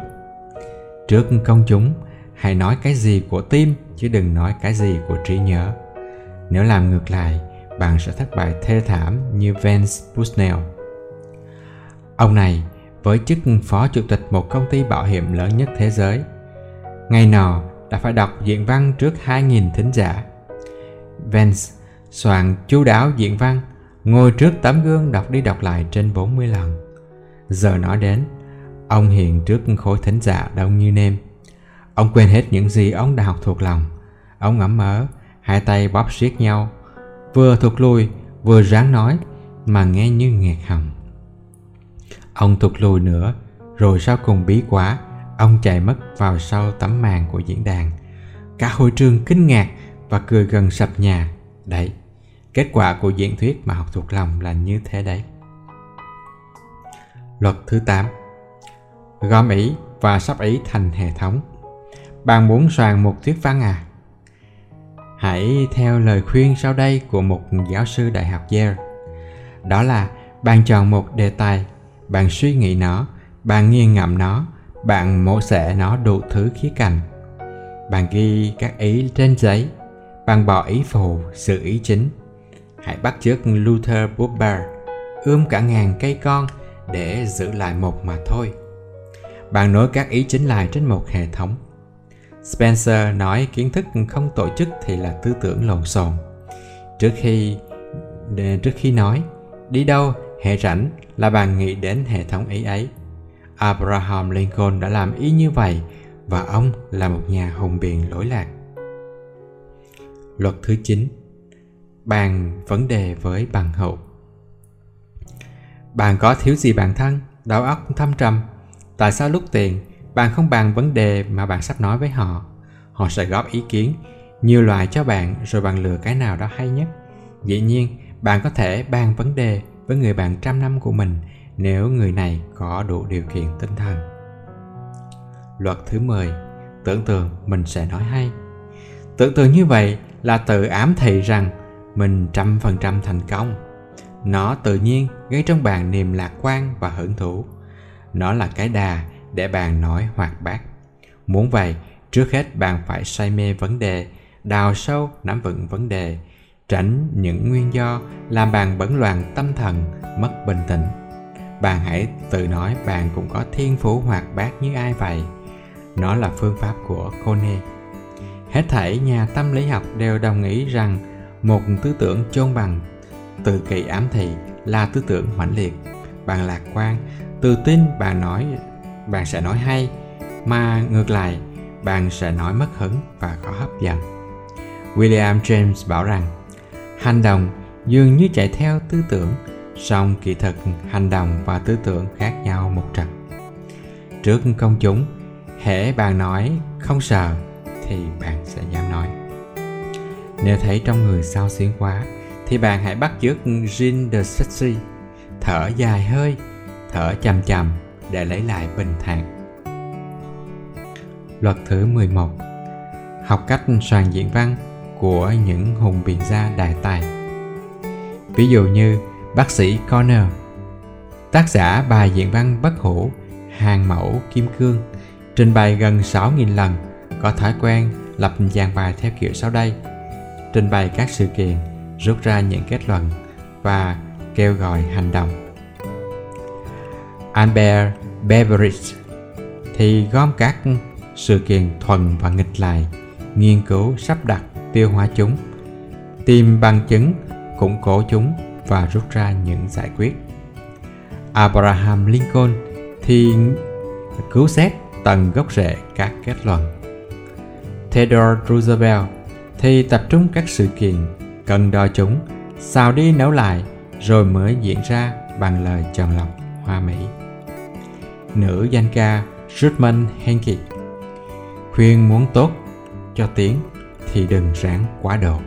Speaker 1: Trước công chúng, hãy nói cái gì của tim chứ đừng nói cái gì của trí nhớ. Nếu làm ngược lại, bạn sẽ thất bại thê thảm như Vance bushnell Ông này, với chức phó chủ tịch một công ty bảo hiểm lớn nhất thế giới, ngày nọ đã phải đọc diễn văn trước 2.000 thính giả. Vance soạn chú đáo diễn văn, ngồi trước tấm gương đọc đi đọc lại trên 40 lần. Giờ nói đến, ông hiện trước khối thính giả đông như nêm. Ông quên hết những gì ông đã học thuộc lòng. Ông ngẫm mớ, hai tay bóp siết nhau, vừa thụt lùi vừa ráng nói mà nghe như nghẹt họng. Ông thụt lùi nữa, rồi sau cùng bí quá, ông chạy mất vào sau tấm màn của diễn đàn. Cả hội trường kinh ngạc và cười gần sập nhà. Đấy, kết quả của diễn thuyết mà học thuộc lòng là như thế đấy. Luật thứ 8 Gom ý và sắp ý thành hệ thống Bạn muốn soạn một thuyết văn à? Hãy theo lời khuyên sau đây của một giáo sư đại học Yale. Đó là bạn chọn một đề tài, bạn suy nghĩ nó, bạn nghiền ngẫm nó, bạn mổ xẻ nó đủ thứ khía cạnh. Bạn ghi các ý trên giấy, bạn bỏ ý phụ, sự ý chính. Hãy bắt chước Luther Burbank, ươm cả ngàn cây con để giữ lại một mà thôi. Bạn nối các ý chính lại trên một hệ thống Spencer nói kiến thức không tổ chức thì là tư tưởng lộn xộn. Trước khi trước khi nói đi đâu hệ rảnh là bạn nghĩ đến hệ thống ý ấy. Abraham Lincoln đã làm y như vậy và ông là một nhà hùng biện lỗi lạc. Luật thứ 9 Bàn vấn đề với bằng hữu Bạn có thiếu gì bản thân, đầu óc thâm trầm. Tại sao lúc tiền bạn không bàn vấn đề mà bạn sắp nói với họ? Họ sẽ góp ý kiến nhiều loại cho bạn rồi bạn lựa cái nào đó hay nhất. Dĩ nhiên bạn có thể bàn vấn đề với người bạn trăm năm của mình nếu người này có đủ điều kiện tinh thần luật thứ 10 tưởng tượng mình sẽ nói hay tưởng tượng như vậy là tự ám thị rằng mình trăm phần trăm thành công nó tự nhiên gây trong bạn niềm lạc quan và hưởng thụ nó là cái đà để bạn nói hoạt bát. Muốn vậy, trước hết bạn phải say mê vấn đề, đào sâu nắm vững vấn đề, tránh những nguyên do làm bạn bấn loạn tâm thần, mất bình tĩnh. Bạn hãy tự nói bạn cũng có thiên phú hoạt bát như ai vậy. Nó là phương pháp của Kone. Hết thảy nhà tâm lý học đều đồng ý rằng một tư tưởng chôn bằng tự kỳ ám thị là tư tưởng mãnh liệt bạn lạc quan, tự tin bạn nói, bạn sẽ nói hay, mà ngược lại, bạn sẽ nói mất hứng và khó hấp dẫn william james bảo rằng, hành động dường như chạy theo tư tưởng song kỳ thực, hành động và tư tưởng khác nhau một trận. Trước công chúng, hễ bạn nói không sợ thì bạn sẽ dám nói. Nếu thấy trong người sao xuyến quá, thì bạn hãy bắt chước Jean de Sexy thở dài hơi, thở chậm chậm để lấy lại bình thản. Luật thứ 11 Học cách soạn diễn văn của những hùng biện gia đại tài. Ví dụ như bác sĩ Corner Tác giả bài diễn văn bất hủ, hàng mẫu, kim cương, trình bày gần 6.000 lần, có thói quen lập dàn bài theo kiểu sau đây. Trình bày các sự kiện, rút ra những kết luận và kêu gọi hành động. Albert Beveridge thì gom các sự kiện thuần và nghịch lại, nghiên cứu sắp đặt tiêu hóa chúng. Tìm bằng chứng, củng cố chúng và rút ra những giải quyết. Abraham lincoln thì cứu xét tầng gốc rễ các kết luận. Theodore roosevelt thì tập trung các sự kiện cần đo chúng, xào đi nấu lại, rồi mới diễn ra bằng lời chọn lọc hoa mỹ. Nữ danh ca Rudman Henke khuyên muốn tốt cho tiếng thì đừng ráng quá độ.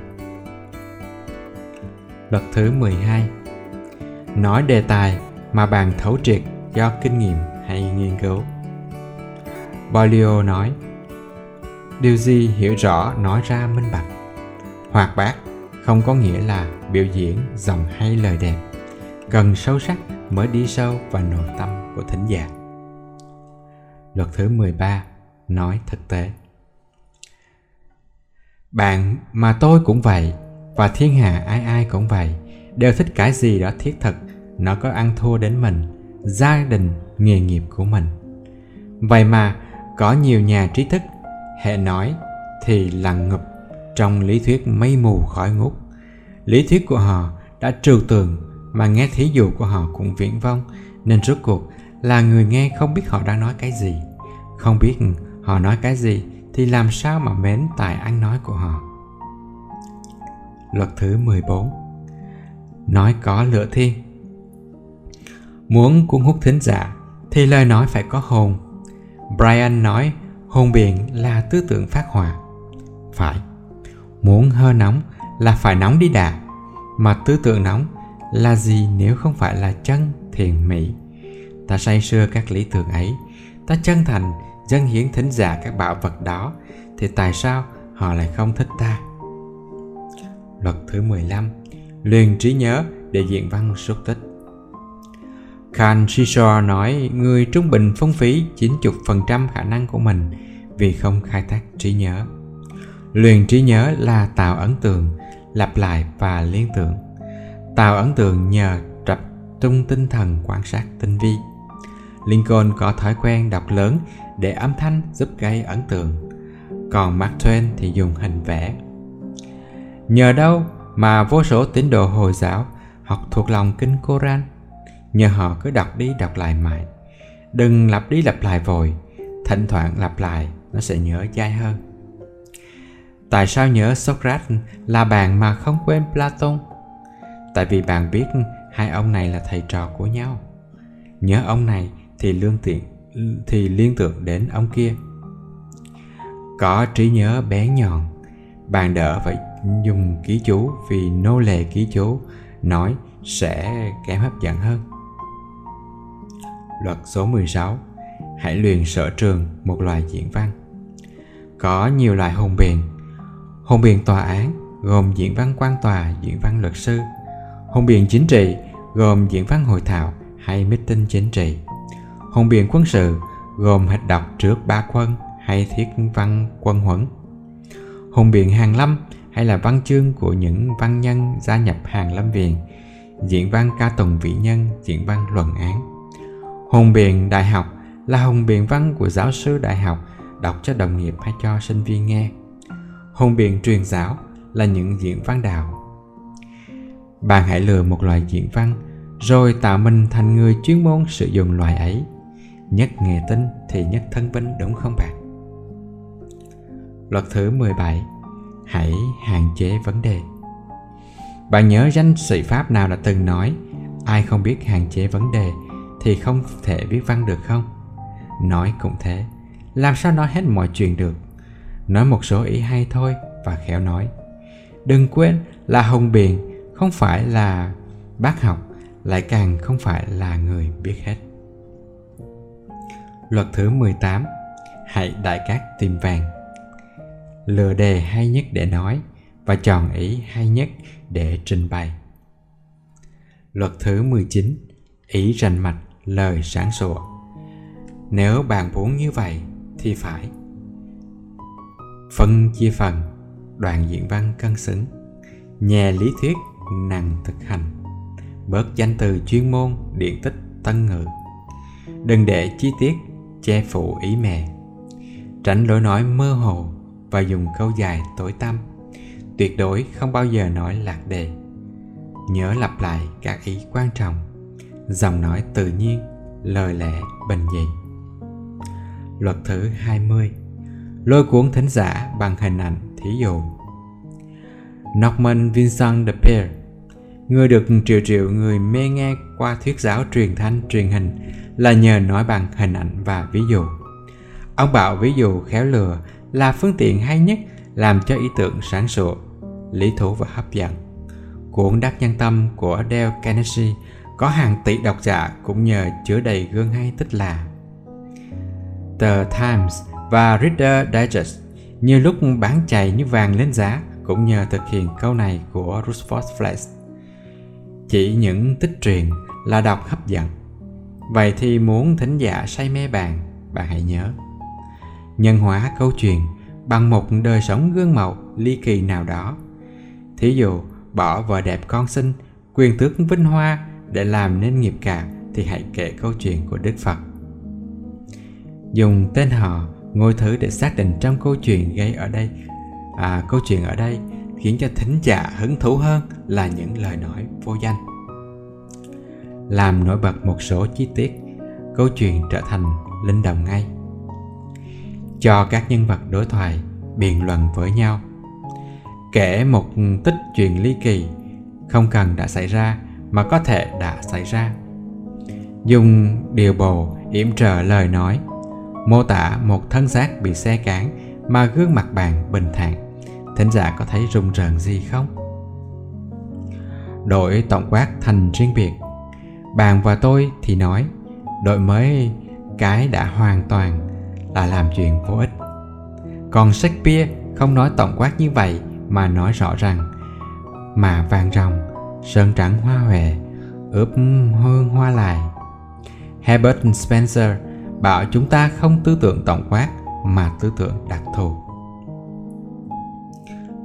Speaker 1: Luật thứ 12 Nói đề tài mà bạn thấu triệt do kinh nghiệm hay nghiên cứu. Bolio nói, Điều gì hiểu rõ nói ra minh bạch. Hoạt bát, không có nghĩa là biểu diễn dòng hay lời đẹp. Cần sâu sắc mới đi sâu vào nội tâm của thính giả. Luật thứ 13 nói thực tế bạn, mà tôi cũng vậy và thiên hạ ai ai cũng vậy, đều thích cái gì đó thiết thực, nó có ăn thua đến mình, gia đình, nghề nghiệp của mình. Vậy mà có nhiều nhà trí thức, hệ nói thì lặng ngụp trong lý thuyết mây mù khói ngút. Lý thuyết của họ đã trừu tường mà nghe thí dụ của họ cũng viễn vông, nên rốt cuộc là người nghe không biết họ đang nói cái gì. Không biết họ nói cái gì thì làm sao mà mến tài ăn nói của họ luật thứ 14 nói có lửa thiên muốn cuốn hút thính giả thì lời nói phải có hồn. Brian nói hồn biển là tư tưởng phát hòa phải. Muốn hơi nóng là phải nóng đi đà mà tư tưởng nóng là gì nếu không phải là chân thiền mỹ? Ta say sưa các lý tưởng ấy. Ta chân thành dâng hiến thính giả các bảo vật đó. Thì tại sao họ lại không thích ta? Luật thứ 15 Luyện trí nhớ để diện văn xúc tích Khan Shishor nói người trung bình phung phí 90% khả năng của mình vì không khai thác trí nhớ. Luyện trí nhớ là tạo ấn tượng, lặp lại và liên tưởng. Tạo ấn tượng nhờ tập trung tinh thần quan sát tinh vi. Lincoln có thói quen đọc lớn để âm thanh giúp gây ấn tượng còn Mark Twain thì dùng hình vẽ. Nhờ đâu mà vô số tín đồ Hồi giáo học thuộc lòng kinh Koran? Nhờ họ cứ đọc đi đọc lại mãi. Đừng lặp đi lặp lại vội, thỉnh thoảng lặp lại nó sẽ nhớ dai hơn. Tại sao nhớ Socrates là bạn mà không quên Platon? Tại vì bạn biết hai ông này là thầy trò của nhau. Nhớ ông này thì lương tiện thì liên tưởng đến ông kia có trí nhớ bén nhọn bạn đỡ phải dùng ký chú, vì nô lệ ký chú, nói sẽ kém hấp dẫn hơn. Luật số 16 hãy luyện sở trường một loài diễn văn. Có nhiều loại hùng biện. Hùng biện tòa án gồm diễn văn quan tòa, diễn văn luật sư. Hùng biện chính trị gồm diễn văn hội thảo hay meeting chính trị. Hùng biện quân sự gồm hạch đọc trước ba quân hay thiết văn quân huấn. Hùng biện hàng lâm hay là văn chương của những văn nhân gia nhập hàng lâm viện, diễn văn ca tùng vị nhân, diễn văn luận án. Hùng biện đại học là hùng biện văn của giáo sư đại học, đọc cho đồng nghiệp hay cho sinh viên nghe. Hùng biện truyền giáo là những diễn văn đạo. Bạn hãy lừa một loại diễn văn, rồi tạo mình thành người chuyên môn sử dụng loại ấy. Nhất nghề tinh thì nhất thân vinh đúng không bạn? Luật thứ 17 hãy hạn chế vấn đề bạn nhớ danh sĩ Pháp nào đã từng nói ai không biết hạn chế vấn đề thì không thể viết văn được không? Nói cũng thế, làm sao nói hết mọi chuyện được? Nói một số ý hay thôi và khéo nói. Đừng quên là hồng biện không phải là bác học, lại càng không phải là người biết hết. Luật thứ 18 Hãy đại cát tìm vàng Lựa đề hay nhất để nói và chọn ý hay nhất để trình bày. Luật thứ 19 Ý rành mạch, lời sáng sủa. Nếu bạn muốn như vậy thì phải. Phân chia phần, đoạn diễn văn cân xứng. Nhà lý thuyết, nặng thực hành. Bớt danh từ chuyên môn, điện tích, tân ngữ. Đừng để chi tiết che phủ ý mẹ. Tránh lối nói mơ hồ và dùng câu dài tối tăm. Tuyệt đối không bao giờ nói lạc đề. Nhớ lặp lại các ý quan trọng. Giọng nói tự nhiên, lời lẽ bình dị. Luật thứ 20 lôi cuốn thính giả bằng hình ảnh thí dụ. Norman Vincent de Peer Người được triệu triệu người mê nghe qua thuyết giáo truyền thanh, truyền hình, là nhờ nói bằng hình ảnh và ví dụ. Ông bảo ví dụ khéo lừa là phương tiện hay nhất làm cho ý tưởng sáng sủa lý thú và hấp dẫn. Cuốn Đắc Nhân Tâm của Dale Carnegie có hàng tỷ độc giả cũng nhờ chứa đầy gương hay tích là. The Times và Reader Digest nhiều lúc bán chạy như vàng lên giá cũng nhờ thực hiện câu này của Rutherford Flash. Chỉ những tích truyền là đọc hấp dẫn. Vậy thì muốn thính giả say mê bạn, bạn hãy nhớ. Nhân hóa câu chuyện bằng một đời sống gương mẫu ly kỳ nào đó Thí dụ, bỏ vợ đẹp con sinh, quyền tước vinh hoa để làm nên nghiệp cả thì hãy kể câu chuyện của Đức Phật. Dùng tên họ, ngôi thứ để xác định trong câu chuyện gây ở đây, à, câu chuyện ở đây khiến cho thính giả hứng thú hơn là những lời nói vô danh. Làm nổi bật một số chi tiết, câu chuyện trở thành linh động ngay. Cho các nhân vật đối thoại biện luận với nhau. Kể một tích chuyện ly kỳ, không cần đã xảy ra mà có thể đã xảy ra. Dùng điều bồ yểm trợ lời nói, mô tả một thân xác bị xe cán mà gương mặt bạn bình thản. Thính giả có thấy rùng rợn gì không? Đổi tổng quát thành riêng biệt. Bạn và tôi thì nói đổi mới cái đã hoàn toàn là làm chuyện vô ích. Còn shakespeare không nói tổng quát như vậy mà nói rõ rằng mà vàng rồng sơn trắng hoa huệ, ướp hương hoa lại. Herbert Spencer bảo chúng ta không tư tưởng tổng quát mà tư tưởng đặc thù.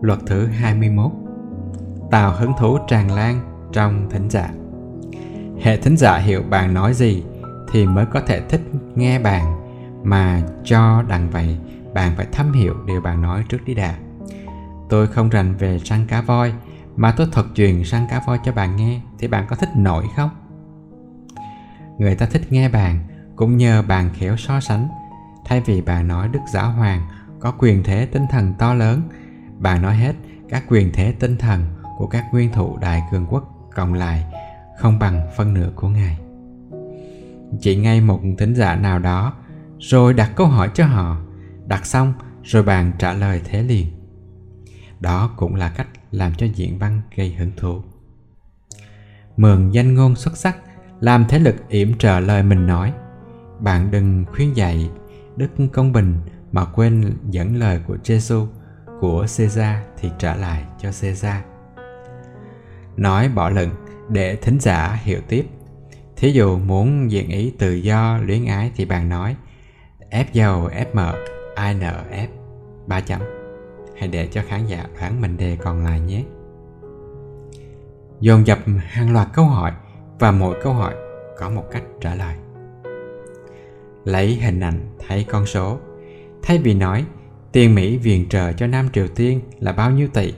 Speaker 1: Luật thứ 21 Tạo hứng thú tràn lan trong thính giả. Hệ thính giả hiểu bạn nói gì thì mới có thể thích nghe bạn mà cho đằng vậy, bạn phải thâm hiểu điều bạn nói trước đi đã. Tôi không rành về săn cá voi, Mà tôi thuật truyền săn cá voi cho bạn nghe, Thì bạn có thích nổi không? Người ta thích nghe bạn, Cũng nhờ bạn khéo so sánh. Thay vì bạn nói Đức Giáo Hoàng Có quyền thế tinh thần to lớn, Bạn nói hết các quyền thế tinh thần Của các nguyên thủ đại cường quốc Cộng lại, không bằng phân nửa của Ngài. Chỉ ngay một thính giả nào đó rồi đặt câu hỏi cho họ Đặt xong rồi bạn trả lời thế liền đó cũng là cách làm cho diễn văn gây hứng thú. Mượn danh ngôn xuất sắc, làm thế lực yểm trợ lời mình nói. Bạn đừng khuyên dạy đức công bình mà quên dẫn lời của Giêsu của Caesar thì trả lại cho Caesar. Nói bỏ lửng để thính giả hiểu tiếp. Thí dụ muốn diện ý tự do luyến ái thì bạn nói F dầu FM INF 3 chấm. Hãy để cho khán giả đoán mệnh đề còn lại nhé. Dồn dập hàng loạt câu hỏi và mỗi câu hỏi có một cách trả lời. Lấy hình ảnh thấy con số. Thay vì nói, tiền mỹ viện trợ cho nam triều tiên là bao nhiêu tỷ?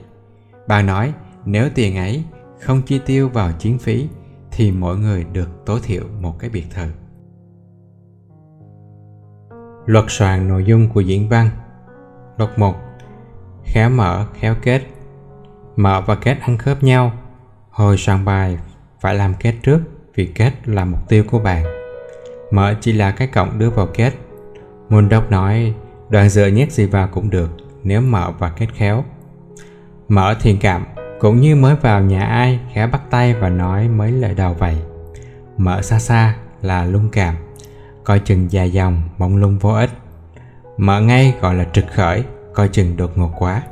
Speaker 1: Bà nói, nếu tiền ấy không chi tiêu vào chiến phí, thì mỗi người được tối thiểu một cái biệt thự luật soạn nội dung của diễn văn. Luật 1 khéo mở, khéo kết. Mở và kết ăn khớp nhau. Hồi soạn bài, phải làm kết trước, vì kết là mục tiêu của bạn. Mở chỉ là cái cộng đưa vào kết. Môn đốc nói, đoạn dựa nhét gì vào cũng được, nếu mở và kết khéo. Mở thiền cảm, cũng như mới vào nhà ai, khẽ bắt tay và nói mấy lời đầu vậy mở xa xa là lung cảm coi chừng dài dòng mộng lung vô ích. Mở ngay gọi là trực khởi, coi chừng đột ngột quá.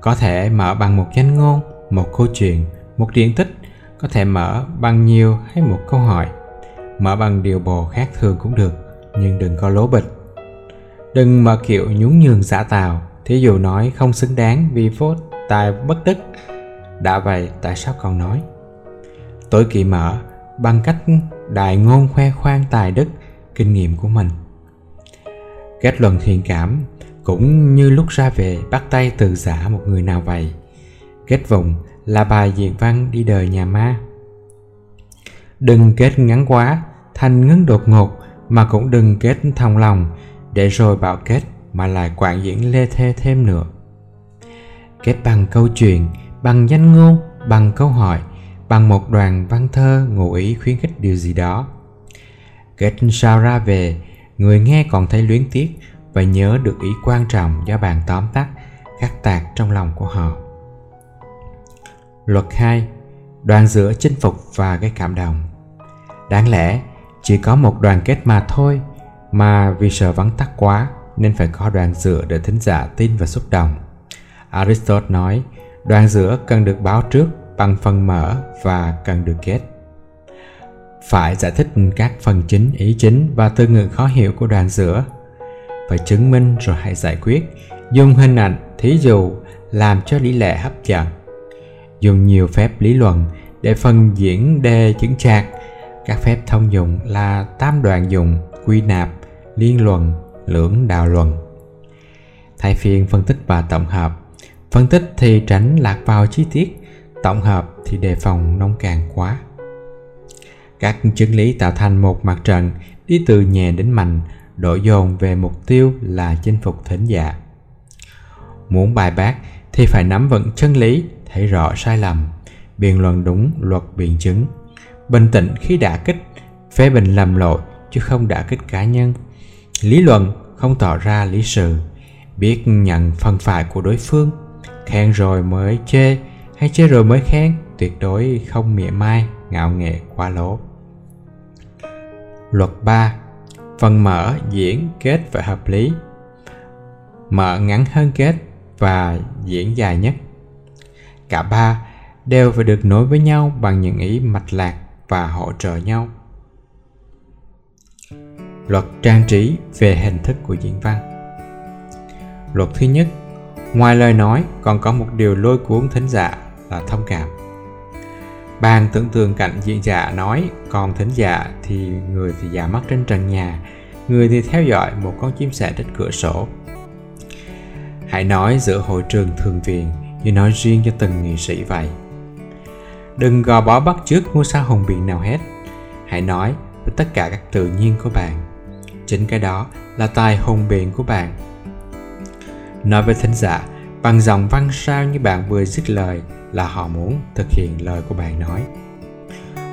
Speaker 1: Có thể mở bằng một danh ngôn, một câu chuyện, một điển tích. Có thể mở bằng nhiều hay một câu hỏi. Mở bằng điều bồ khác thường cũng được, nhưng đừng có lố bịch. Đừng mở kiểu nhún nhường giả tạo. thí dụ nói không xứng đáng vì vô tài bất đức. Đã vậy, tại sao còn nói? Tối kỵ mở, bằng cách đại ngôn khoe khoang tài đức, kinh nghiệm của mình. Kết luận thiện cảm cũng như lúc ra về bắt tay từ giả một người nào vậy. Kết vùng là bài diện văn đi đời nhà ma. Đừng kết ngắn quá, thành ngấn đột ngột mà cũng đừng kết thòng lòng, để rồi bảo kết mà lại quản diễn lê thê thêm nữa. Kết bằng câu chuyện, bằng danh ngôn, bằng câu hỏi bằng một đoàn văn thơ ngụ ý khuyến khích điều gì đó. Kết sao ra về, người nghe còn thấy luyến tiếc và nhớ được ý quan trọng do bạn tóm tắt khắc tạc trong lòng của họ. Luật 2 đoàn giữa chinh phục và gây cảm động. Đáng lẽ chỉ có một đoàn kết mà thôi, mà vì sợ vắng tắt quá nên phải có đoàn giữa để thính giả tin và xúc động. Aristotle nói, đoàn giữa cần được báo trước bằng phần mở và cần được kết phải giải thích các phần chính, ý chính và từ ngữ khó hiểu của đoạn giữa phải chứng minh rồi hãy giải quyết. Dùng hình ảnh, thí dụ, làm cho lý lẽ hấp dẫn. Dùng nhiều phép lý luận để phân diễn đề chứng trạc các phép thông dụng là tam đoạn dụng quy nạp, liên luận, lưỡng đạo luận. Thay phiên phân tích và tổng hợp. Phân tích thì tránh lạc vào chi tiết tổng hợp thì đề phòng nông cạn quá. Các chân lý tạo thành một mặt trận đi từ nhẹ đến mạnh đổ dồn về mục tiêu là chinh phục thính giả. Muốn bài bác thì phải nắm vững chân lý, thấy rõ sai lầm, biện luận đúng luật biện chứng, bình tĩnh khi đả kích, phê bình lầm lỗi chứ không đả kích cá nhân. Lý luận không tỏ ra lý sự, biết nhận phần phải của đối phương, khen rồi mới chê hay chê rồi mới khen, tuyệt đối không mỉa mai, ngạo nghệ quá lố. Luật 3 phần mở, diễn, kết phải hợp lý. Mở ngắn hơn kết và diễn dài nhất. Cả ba đều phải được nối với nhau bằng những ý mạch lạc và hỗ trợ nhau. Luật trang trí về hình thức của diễn văn. Luật thứ nhất, ngoài lời nói còn có một điều lôi cuốn thính giả là thông cảm. Bạn tưởng tượng cảnh diễn giả nói, còn thính giả thì người thì giả mắt trên trần nhà, người thì theo dõi một con chim sẻ trên cửa sổ. Hãy nói giữa hội trường thường viện như nói riêng cho từng nghệ sĩ vậy. Đừng gò bó bắt chước ngôi sao hùng biện nào hết. Hãy nói với tất cả các tự nhiên của bạn, chính cái đó là tài hùng biện của bạn. Nói với thính giả, bằng dòng văn sao như bạn vừa dứt lời là họ muốn thực hiện lời của bạn nói.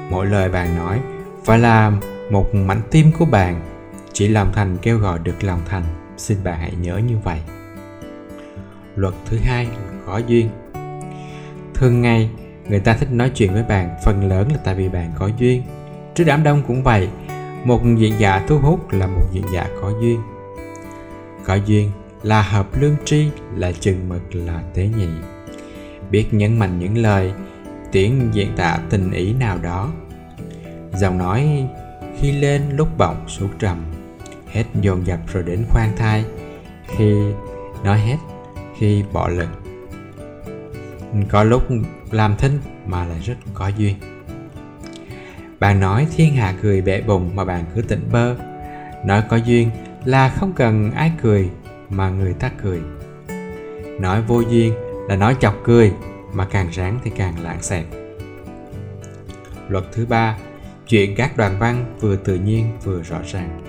Speaker 1: Mỗi lời bạn nói phải là một mảnh tim của bạn. Chỉ lòng thành kêu gọi được lòng thành. Xin bạn hãy nhớ như vậy. Luật thứ hai có duyên. Thường ngày, người ta thích nói chuyện với bạn, phần lớn là tại vì bạn có duyên. Trước đám đông cũng vậy, một diễn giả thu hút là một diễn giả có duyên. Có duyên là hợp lương tri, là chừng mực, là tế nhị biết nhấn mạnh những lời, tiếng diễn tả tình ý nào đó. Giọng nói khi lên lúc bọng xuống trầm, hết dồn dập rồi đến khoan thai, khi nói hết, khi bỏ lực có lúc làm thinh mà lại rất có duyên. Bạn nói thiên hạ cười bể bùng mà bạn cứ tỉnh bơ. Nói có duyên là không cần ai cười mà người ta cười. Nói vô duyên là nói chọc cười mà càng ráng thì càng lãng xẹt. Luật thứ ba, chuyện các đoàn văn vừa tự nhiên vừa rõ ràng.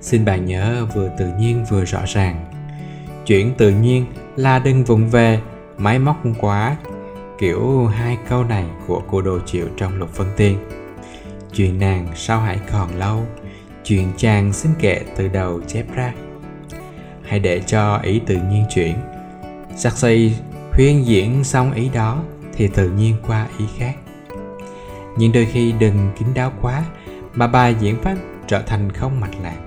Speaker 1: Xin bạn nhớ vừa tự nhiên vừa rõ ràng. Chuyện tự nhiên là đừng vụng về, máy móc quá, kiểu hai câu này của cô đồ chịu trong lục phân tiên. Chuyện nàng sao hãy còn lâu, chuyện chàng xin kệ từ đầu chép ra. Hãy để cho ý tự nhiên chuyển. Sắc xây huyên diễn xong ý đó thì tự nhiên qua ý khác. Nhưng đôi khi đừng kín đáo quá, mà bài diễn phát trở thành không mạch lạc.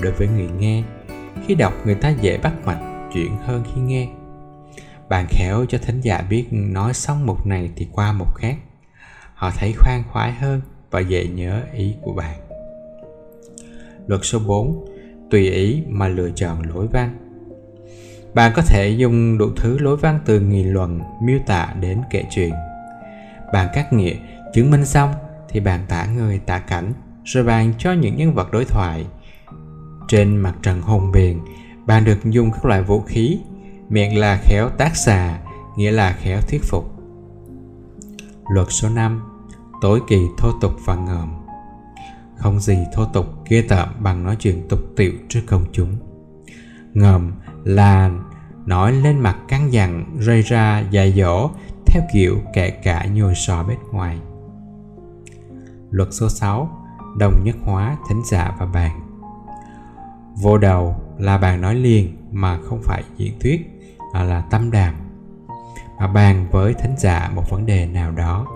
Speaker 1: Đối với người nghe, khi đọc người ta dễ bắt mạch chuyện hơn khi nghe. Bạn khéo cho thính giả biết nói xong một này thì qua một khác. Họ thấy khoan khoái hơn và dễ nhớ ý của bạn. Luật số 4 tùy ý mà lựa chọn lối văn bạn có thể dùng đủ thứ lối văn từ nghị luận, miêu tả đến kể chuyện. Bạn cắt nghĩa, chứng minh xong thì bạn tả người, tả cảnh, rồi bạn cho những nhân vật đối thoại. Trên mặt trận hùng biền bạn được dùng các loại vũ khí, miệng là khéo tác xà, nghĩa là khéo thuyết phục. Luật số 5 tối kỳ thô tục và ngợm. Không gì thô tục, ghê tởm bằng nói chuyện tục tiệu trước công chúng. Ngầm là nói lên mặt căng dặn, rơi ra dạy dỗ, theo kiểu kể cả nhồi sò bên ngoài. Luật số 6 Đồng nhất hóa thính giả và bàn Vô đầu là bàn nói liền mà không phải diễn thuyết, mà là tâm đàm. Mà bàn với thính giả một vấn đề nào đó.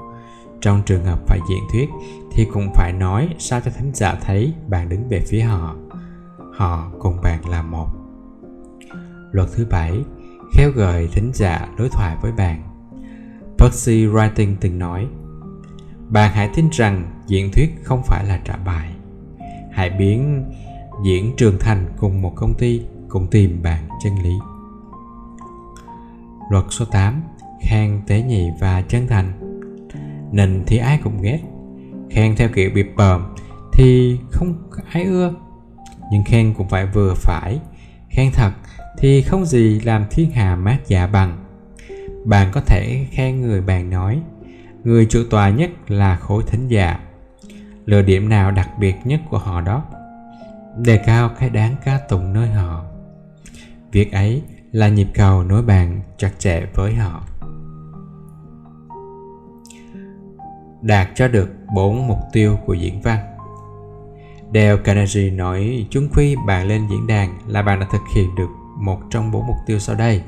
Speaker 1: Trong trường hợp phải diễn thuyết thì cũng phải nói sao cho thính giả thấy bạn đứng về phía họ. Họ cùng bạn là một luật thứ bảy, khéo gợi thính giả đối thoại với bạn. Percy Writing từng nói, bạn hãy tin rằng diễn thuyết không phải là trả bài. Hãy biến diễn trường thành cùng một công ty, cùng tìm bạn chân lý. Luật số 8 khen tế nhị và chân thành. Nịnh thì ai cũng ghét. Khen theo kiểu bịp bợm thì không ai ưa. Nhưng khen cũng phải vừa phải. Khen thật thì không gì làm thiên hà mát dạ bằng. Bạn có thể khen người bạn nói, người chủ tòa nhất là khối thính giả. Lựa điểm nào đặc biệt nhất của họ đó? Đề cao cái đáng ca tụng nơi họ. Việc ấy là nhịp cầu nối bạn chặt chẽ với họ. Đạt cho được bốn mục tiêu của diễn văn. Dale Carnegie nói, chúng khi bạn lên diễn đàn là bạn đã thực hiện được một trong bốn mục tiêu sau đây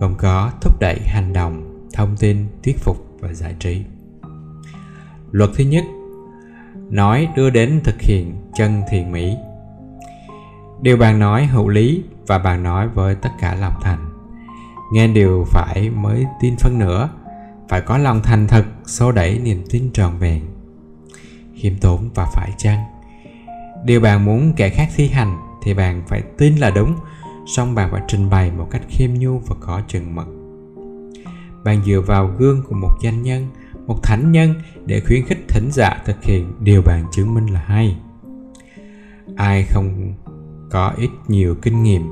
Speaker 1: gồm có thúc đẩy hành động, thông tin, thuyết phục và giải trí. Luật thứ nhất nói đưa đến thực hiện chân thiện mỹ. Điều bạn nói hữu lý và bạn nói với tất cả lòng thành. Nghe điều phải mới tin phân nữa phải có lòng thành thật xô đẩy niềm tin tròn vẹn khiêm tốn và phải chăng? Điều bạn muốn kẻ khác thi hành thì bạn phải tin là đúng song bạn phải trình bày một cách khiêm nhu và có chừng mực. Bạn dựa vào gương của một danh nhân, một thánh nhân để khuyến khích thính giả thực hiện điều bạn chứng minh là hay. Ai không có ít nhiều kinh nghiệm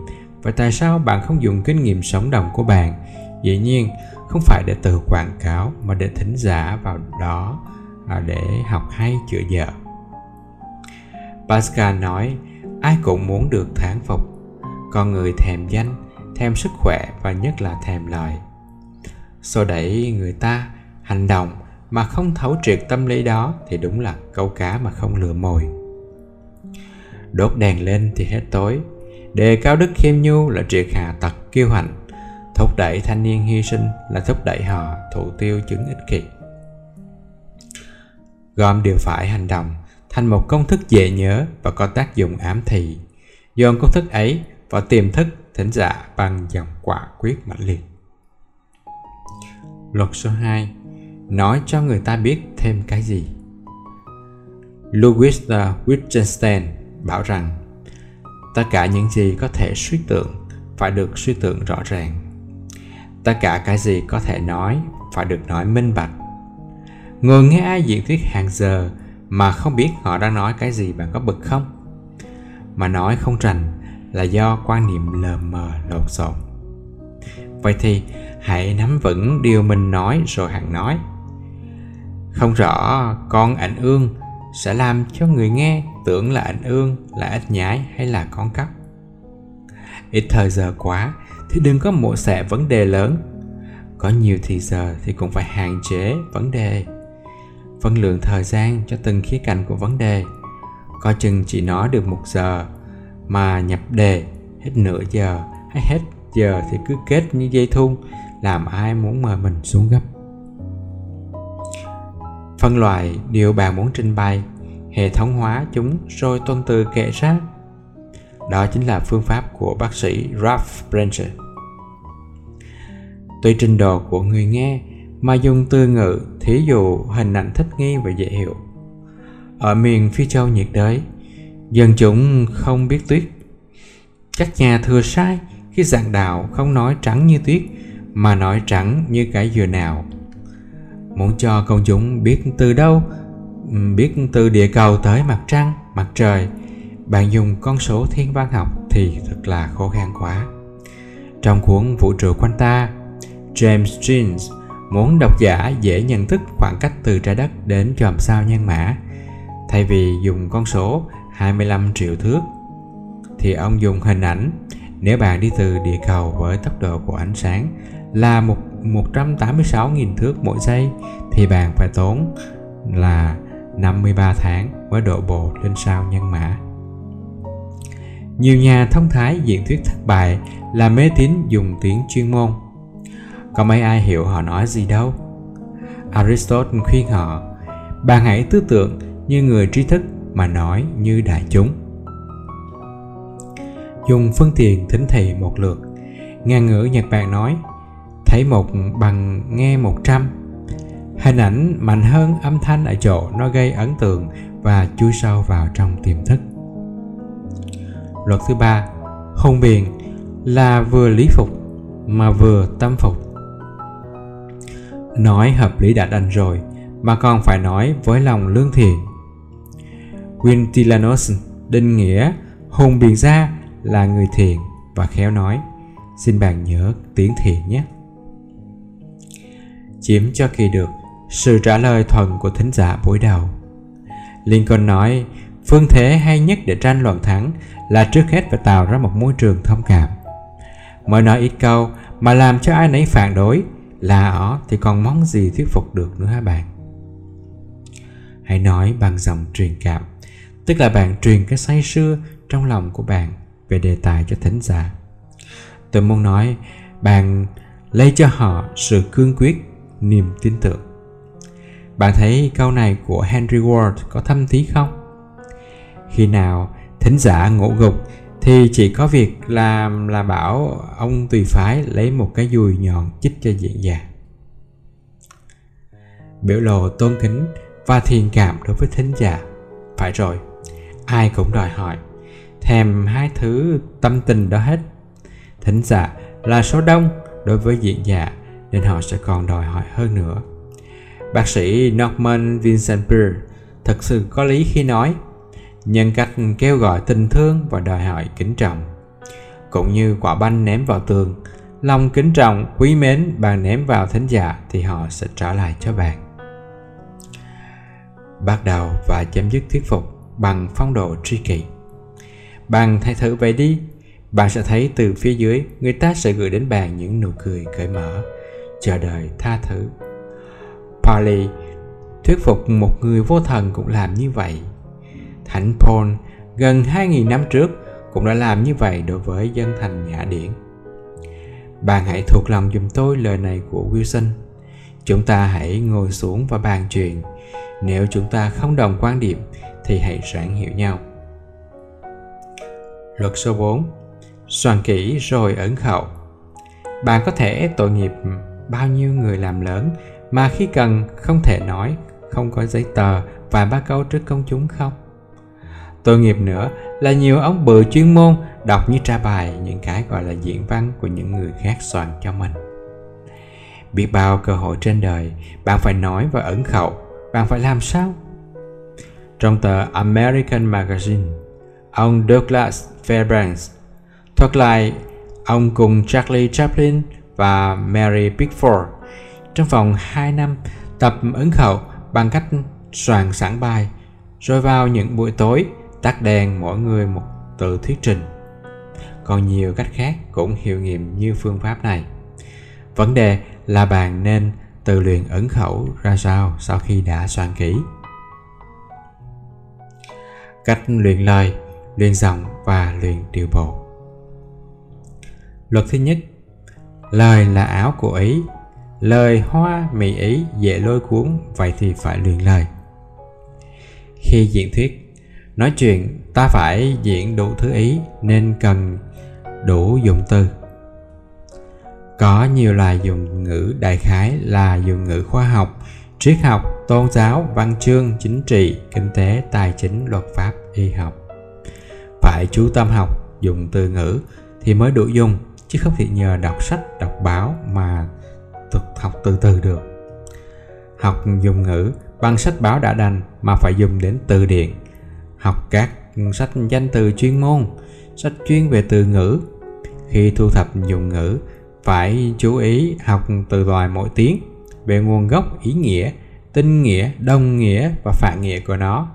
Speaker 1: và tại sao bạn không dùng kinh nghiệm sống động của bạn? Dĩ nhiên, không phải để tự quảng cáo, mà để thính giả vào đó à, để học hay chữa dở. Pascal nói, ai cũng muốn được thán phục con người thèm danh, thèm sức khỏe và nhất là thèm lợi xô đẩy người ta hành động mà không thấu triệt tâm lý đó thì đúng là câu cá mà không lừa mồi. Đốt đèn lên thì hết tối. Đề cao đức khiêm nhu là triệt hạ tật kiêu hãnh thúc đẩy thanh niên hy sinh là thúc đẩy họ thủ tiêu chứng ích kỷ. Gom điều phải hành động thành một công thức dễ nhớ và có tác dụng ám thị. Dồn công thức ấy và tiềm thức thỉnh giả bằng dòng quả quyết mãnh liệt. Luật số 2 nói cho người ta biết thêm cái gì? Louis Wittgenstein bảo rằng, tất cả những gì có thể suy tưởng phải được suy tưởng rõ ràng. Tất cả cái gì có thể nói phải được nói minh bạch. Ngồi nghe ai diễn thuyết hàng giờ mà không biết họ đang nói cái gì bạn có bực không? Mà nói không rành là do quan niệm lờ mờ lộn xộn. Vậy thì hãy nắm vững điều mình nói rồi hẳn nói. Không rõ con ảnh ương sẽ làm cho người nghe tưởng là ảnh ương là ếch nhái hay là con cắp ít thời giờ quá thì đừng có mổ xẻ vấn đề lớn. Có nhiều thì giờ thì cũng phải hạn chế vấn đề. Phân lượng thời gian cho từng khía cạnh của vấn đề. Coi chừng chỉ nói được một giờ mà nhập đề, hết nửa giờ hay hết giờ thì cứ kết như dây thun, làm ai muốn mời mình xuống gấp. Phân loại điều bạn muốn trình bày, hệ thống hóa chúng rồi tuân từ kể sát đó chính là phương pháp của bác sĩ Ralph Brancher tùy trình độ của người nghe mà dùng từ ngữ, thí dụ hình ảnh thích nghi và dễ hiểu. Ở miền phi châu nhiệt đới dân chúng không biết tuyết. Các nhà thừa sai khi giảng đạo không nói trắng như tuyết, mà nói trắng như cái dừa nào. Muốn cho công chúng biết từ đâu, biết từ địa cầu tới mặt trăng, mặt trời, bạn dùng con số thiên văn học thì thật là khó khăn quá. Trong cuốn vũ trụ quanh ta, James Jeans muốn độc giả dễ nhận thức khoảng cách từ trái đất đến chòm sao nhân mã. Thay vì dùng con số 25 triệu thước thì ông dùng hình ảnh nếu bạn đi từ địa cầu với tốc độ của ánh sáng là một 186.000 thước mỗi giây thì bạn phải tốn là 53 tháng với độ bộ lên sao nhân mã. Nhiều nhà thông thái diễn thuyết thất bại là mê tín dùng tiếng chuyên môn. Có mấy ai hiểu họ nói gì đâu. Aristotle khuyên họ, bạn hãy tư tưởng như người trí thức mà nói như đại chúng. Dùng phương tiện thính thị một lượt. Ngàn ngữ Nhật Bản nói, thấy một bằng nghe một trăm hình ảnh mạnh hơn âm thanh ở chỗ nó gây ấn tượng và chui sâu vào trong tiềm thức luật thứ ba hùng biện là vừa lý phục mà vừa tâm phục nói hợp lý đã đành rồi mà còn phải nói với lòng lương thiện Quintilanus định nghĩa hùng biện ra là người thiện và khéo nói xin bạn nhớ tiếng thiện nhé chiếm cho kỳ được sự trả lời thuần của thính giả buổi đầu. Lincoln nói, phương thế hay nhất để tranh luận thắng là trước hết phải tạo ra một môi trường thông cảm. Mới nói ít câu mà làm cho ai nấy phản đối là ó thì còn mong gì thuyết phục được nữa hả bạn? Hãy nói bằng giọng truyền cảm, tức là bạn truyền cái say sưa trong lòng của bạn về đề tài cho thính giả. Tôi muốn nói, bạn lấy cho họ sự cương quyết, niềm tin tưởng. Bạn thấy câu này của Henry Ward có thâm thí không? Khi nào thính giả ngộ gục thì chỉ có việc làm là bảo ông tùy phái lấy một cái dùi nhọn chích cho diện già. Biểu lộ tôn kính và thiền cảm đối với thính giả. Phải rồi, ai cũng đòi hỏi, thèm hai thứ tâm tình đó hết. Thính giả là số đông đối với diễn giả nên họ sẽ còn đòi hỏi hơn nữa Bác sĩ Norman Vincent Peale thật sự có lý khi nói nhân cách kêu gọi tình thương và đòi hỏi kính trọng. Cũng như quả banh ném vào tường, lòng kính trọng, quý mến bạn ném vào thính giả thì họ sẽ trả lại cho bạn. Bắt đầu và chấm dứt thuyết phục bằng phong độ tri kỷ. Bạn hãy thử vậy đi, bạn sẽ thấy từ phía dưới người ta sẽ gửi đến bạn những nụ cười cởi mở, chờ đợi tha thứ Pali thuyết phục một người vô thần cũng làm như vậy. Thánh Paul gần 2.000 năm trước cũng đã làm như vậy đối với dân thành Nhã Điển. Bạn hãy thuộc lòng dùm tôi lời này của Wilson. Chúng ta hãy ngồi xuống và bàn chuyện. Nếu chúng ta không đồng quan điểm thì hãy ráng hiểu nhau. Luật số 4 Soạn kỹ rồi ẩn khẩu. Bạn có thể tội nghiệp bao nhiêu người làm lớn, mà khi cần, không thể nói, không có giấy tờ và ba câu trước công chúng không? Tội nghiệp nữa là nhiều ông bự chuyên môn đọc như tra bài những cái gọi là diễn văn của những người khác soạn cho mình. Biết bao cơ hội trên đời bạn phải nói và ẩn khẩu. Bạn phải làm sao? Trong tờ American Magazine ông Douglas Fairbanks thuật lại ông cùng Charlie Chaplin và Mary Pickford. Trong vòng 2 năm, tập ứng khẩu bằng cách soạn sẵn bài, rồi vào những buổi tối tắt đèn mỗi người một từ thuyết trình. Còn nhiều cách khác cũng hiệu nghiệm như phương pháp này. Vấn đề là bạn nên tự luyện ứng khẩu ra sao sau khi đã soạn kỹ. Cách luyện lời, luyện giọng và luyện điều bộ. Luật thứ nhất Lời là áo của Ý Lời hoa mì Ý dễ lôi cuốn Vậy thì phải luyện lời Khi diễn thuyết Nói chuyện ta phải diễn đủ thứ ý Nên cần đủ dụng từ Có nhiều loại dùng ngữ đại khái là dùng ngữ khoa học Triết học, tôn giáo, văn chương, chính trị, kinh tế, tài chính, luật pháp, y học. Phải chú tâm học, dùng từ ngữ thì mới đủ dùng chứ không thể nhờ đọc sách đọc báo mà thực học từ từ được. Học dùng ngữ bằng sách báo đã đành mà phải dùng đến từ điển. Học các sách danh từ chuyên môn sách chuyên về từ ngữ. Khi thu thập dùng ngữ phải chú ý học từ loài mỗi tiếng về nguồn gốc ý nghĩa tinh nghĩa đồng nghĩa và phản nghĩa của nó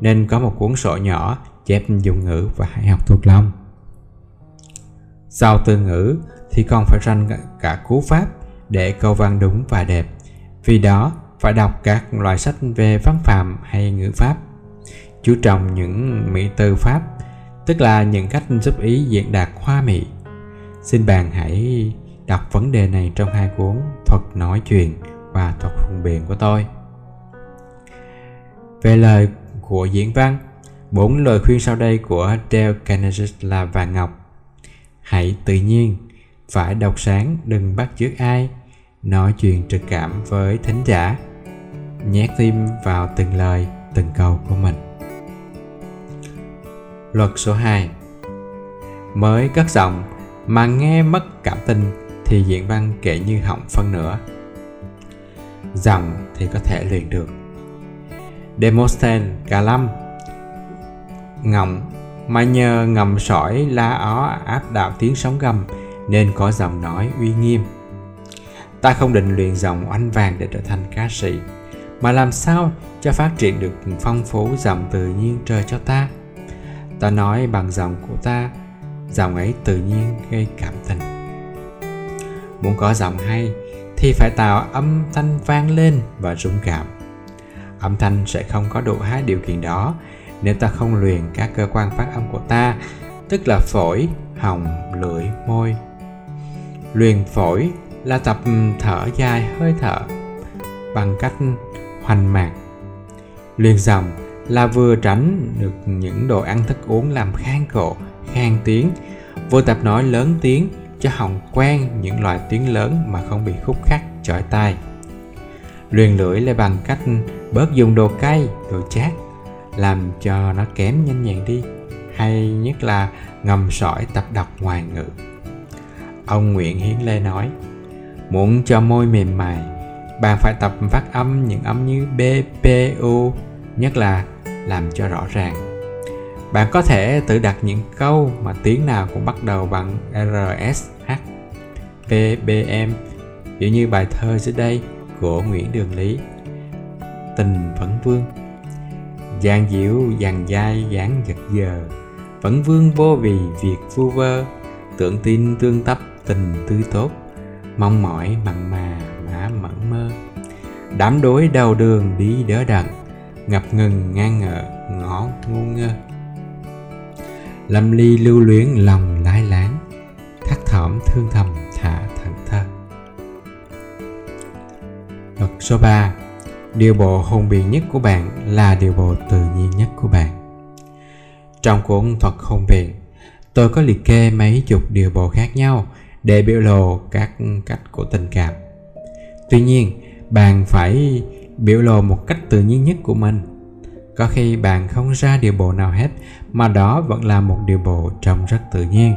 Speaker 1: nên có một cuốn sổ nhỏ chép dùng ngữ và hãy học thuộc lòng sau từ ngữ thì còn phải rành cả cú pháp để câu văn đúng và đẹp. Vì đó phải đọc các loại sách về văn phạm hay ngữ pháp. Chú trọng những mỹ từ pháp, tức là những cách giúp ý diễn đạt hoa mỹ. Xin bạn hãy đặt vấn đề này trong hai cuốn Thuật nói chuyện và Thuật hùng biện của tôi. Về lời của diễn văn, bốn lời khuyên sau đây của Dale Carnegie là vàng ngọc. Hãy tự nhiên phải đọc sáng đừng bắt chước ai nói chuyện trực cảm với thính giả nhét tim vào từng lời từng câu của mình. Luật số 2 mới cất giọng mà nghe mất cảm tình thì diện văn kể như hỏng phân nữa. Dòng thì có thể luyện được Demosthenes cả lâm ngọng mà nhờ ngầm sỏi lá ó áp đảo tiếng sóng gầm nên có giọng nói uy nghiêm. Ta không định luyện giọng oanh vàng để trở thành ca sĩ, mà làm sao cho phát triển được phong phú dòng tự nhiên trời cho ta. Ta nói bằng giọng của ta, giọng ấy tự nhiên gây cảm tình. Muốn có giọng hay thì phải tạo âm thanh vang lên và rung cảm. Âm thanh sẽ không có đủ hai điều kiện đó nếu ta không luyện các cơ quan phát âm của ta, tức là phổi, họng, lưỡi, môi luyện phổi là tập thở dài hơi thở bằng cách hoành mạc luyện dòng là vừa tránh được những đồ ăn thức uống làm khang cổ khang tiếng vừa tập nói lớn tiếng cho hồng quen những loại tiếng lớn mà không bị khúc khắc chọi tai. Luyện lưỡi là bằng cách bớt dùng đồ cay, đồ chát, làm cho nó kém nhanh nhẹn đi, hay nhất là ngầm sỏi tập đọc ngoài ngữ. Ông nguyễn hiến lê nói, muốn cho môi mềm mại, bạn phải tập phát âm những âm như b, p, u, nhất là làm cho rõ ràng bạn có thể tự đặt những câu mà tiếng nào cũng bắt đầu bằng r s h p b m ví như bài thơ dưới đây của nguyễn đường lý. Tình vẫn vương. Giang diệu dàn dai dáng giật giờ Vẫn vương vô vì việc vu vơ. Tưởng tin tương tấp, tình tư tốt. Mong mỏi mặn mà, mã mẫn mơ. Đám đối đầu đường đi đỡ đần Ngập ngừng ngang ngờ, ngõ ngu ngơ. Lâm ly lưu luyến lòng lái láng Thắt thỏm thương thầm thả thần thơ. Luật số 3 điều bộ hùng biện nhất của bạn là điều bộ tự nhiên nhất của bạn. Trong cuốn thuật hùng biện, tôi có liệt kê mấy chục điều bộ khác nhau để biểu lộ các cách của tình cảm. Tuy nhiên, bạn phải biểu lộ một cách tự nhiên nhất của mình. Có khi bạn không ra điều bộ nào hết mà đó vẫn là một điều bộ trông rất tự nhiên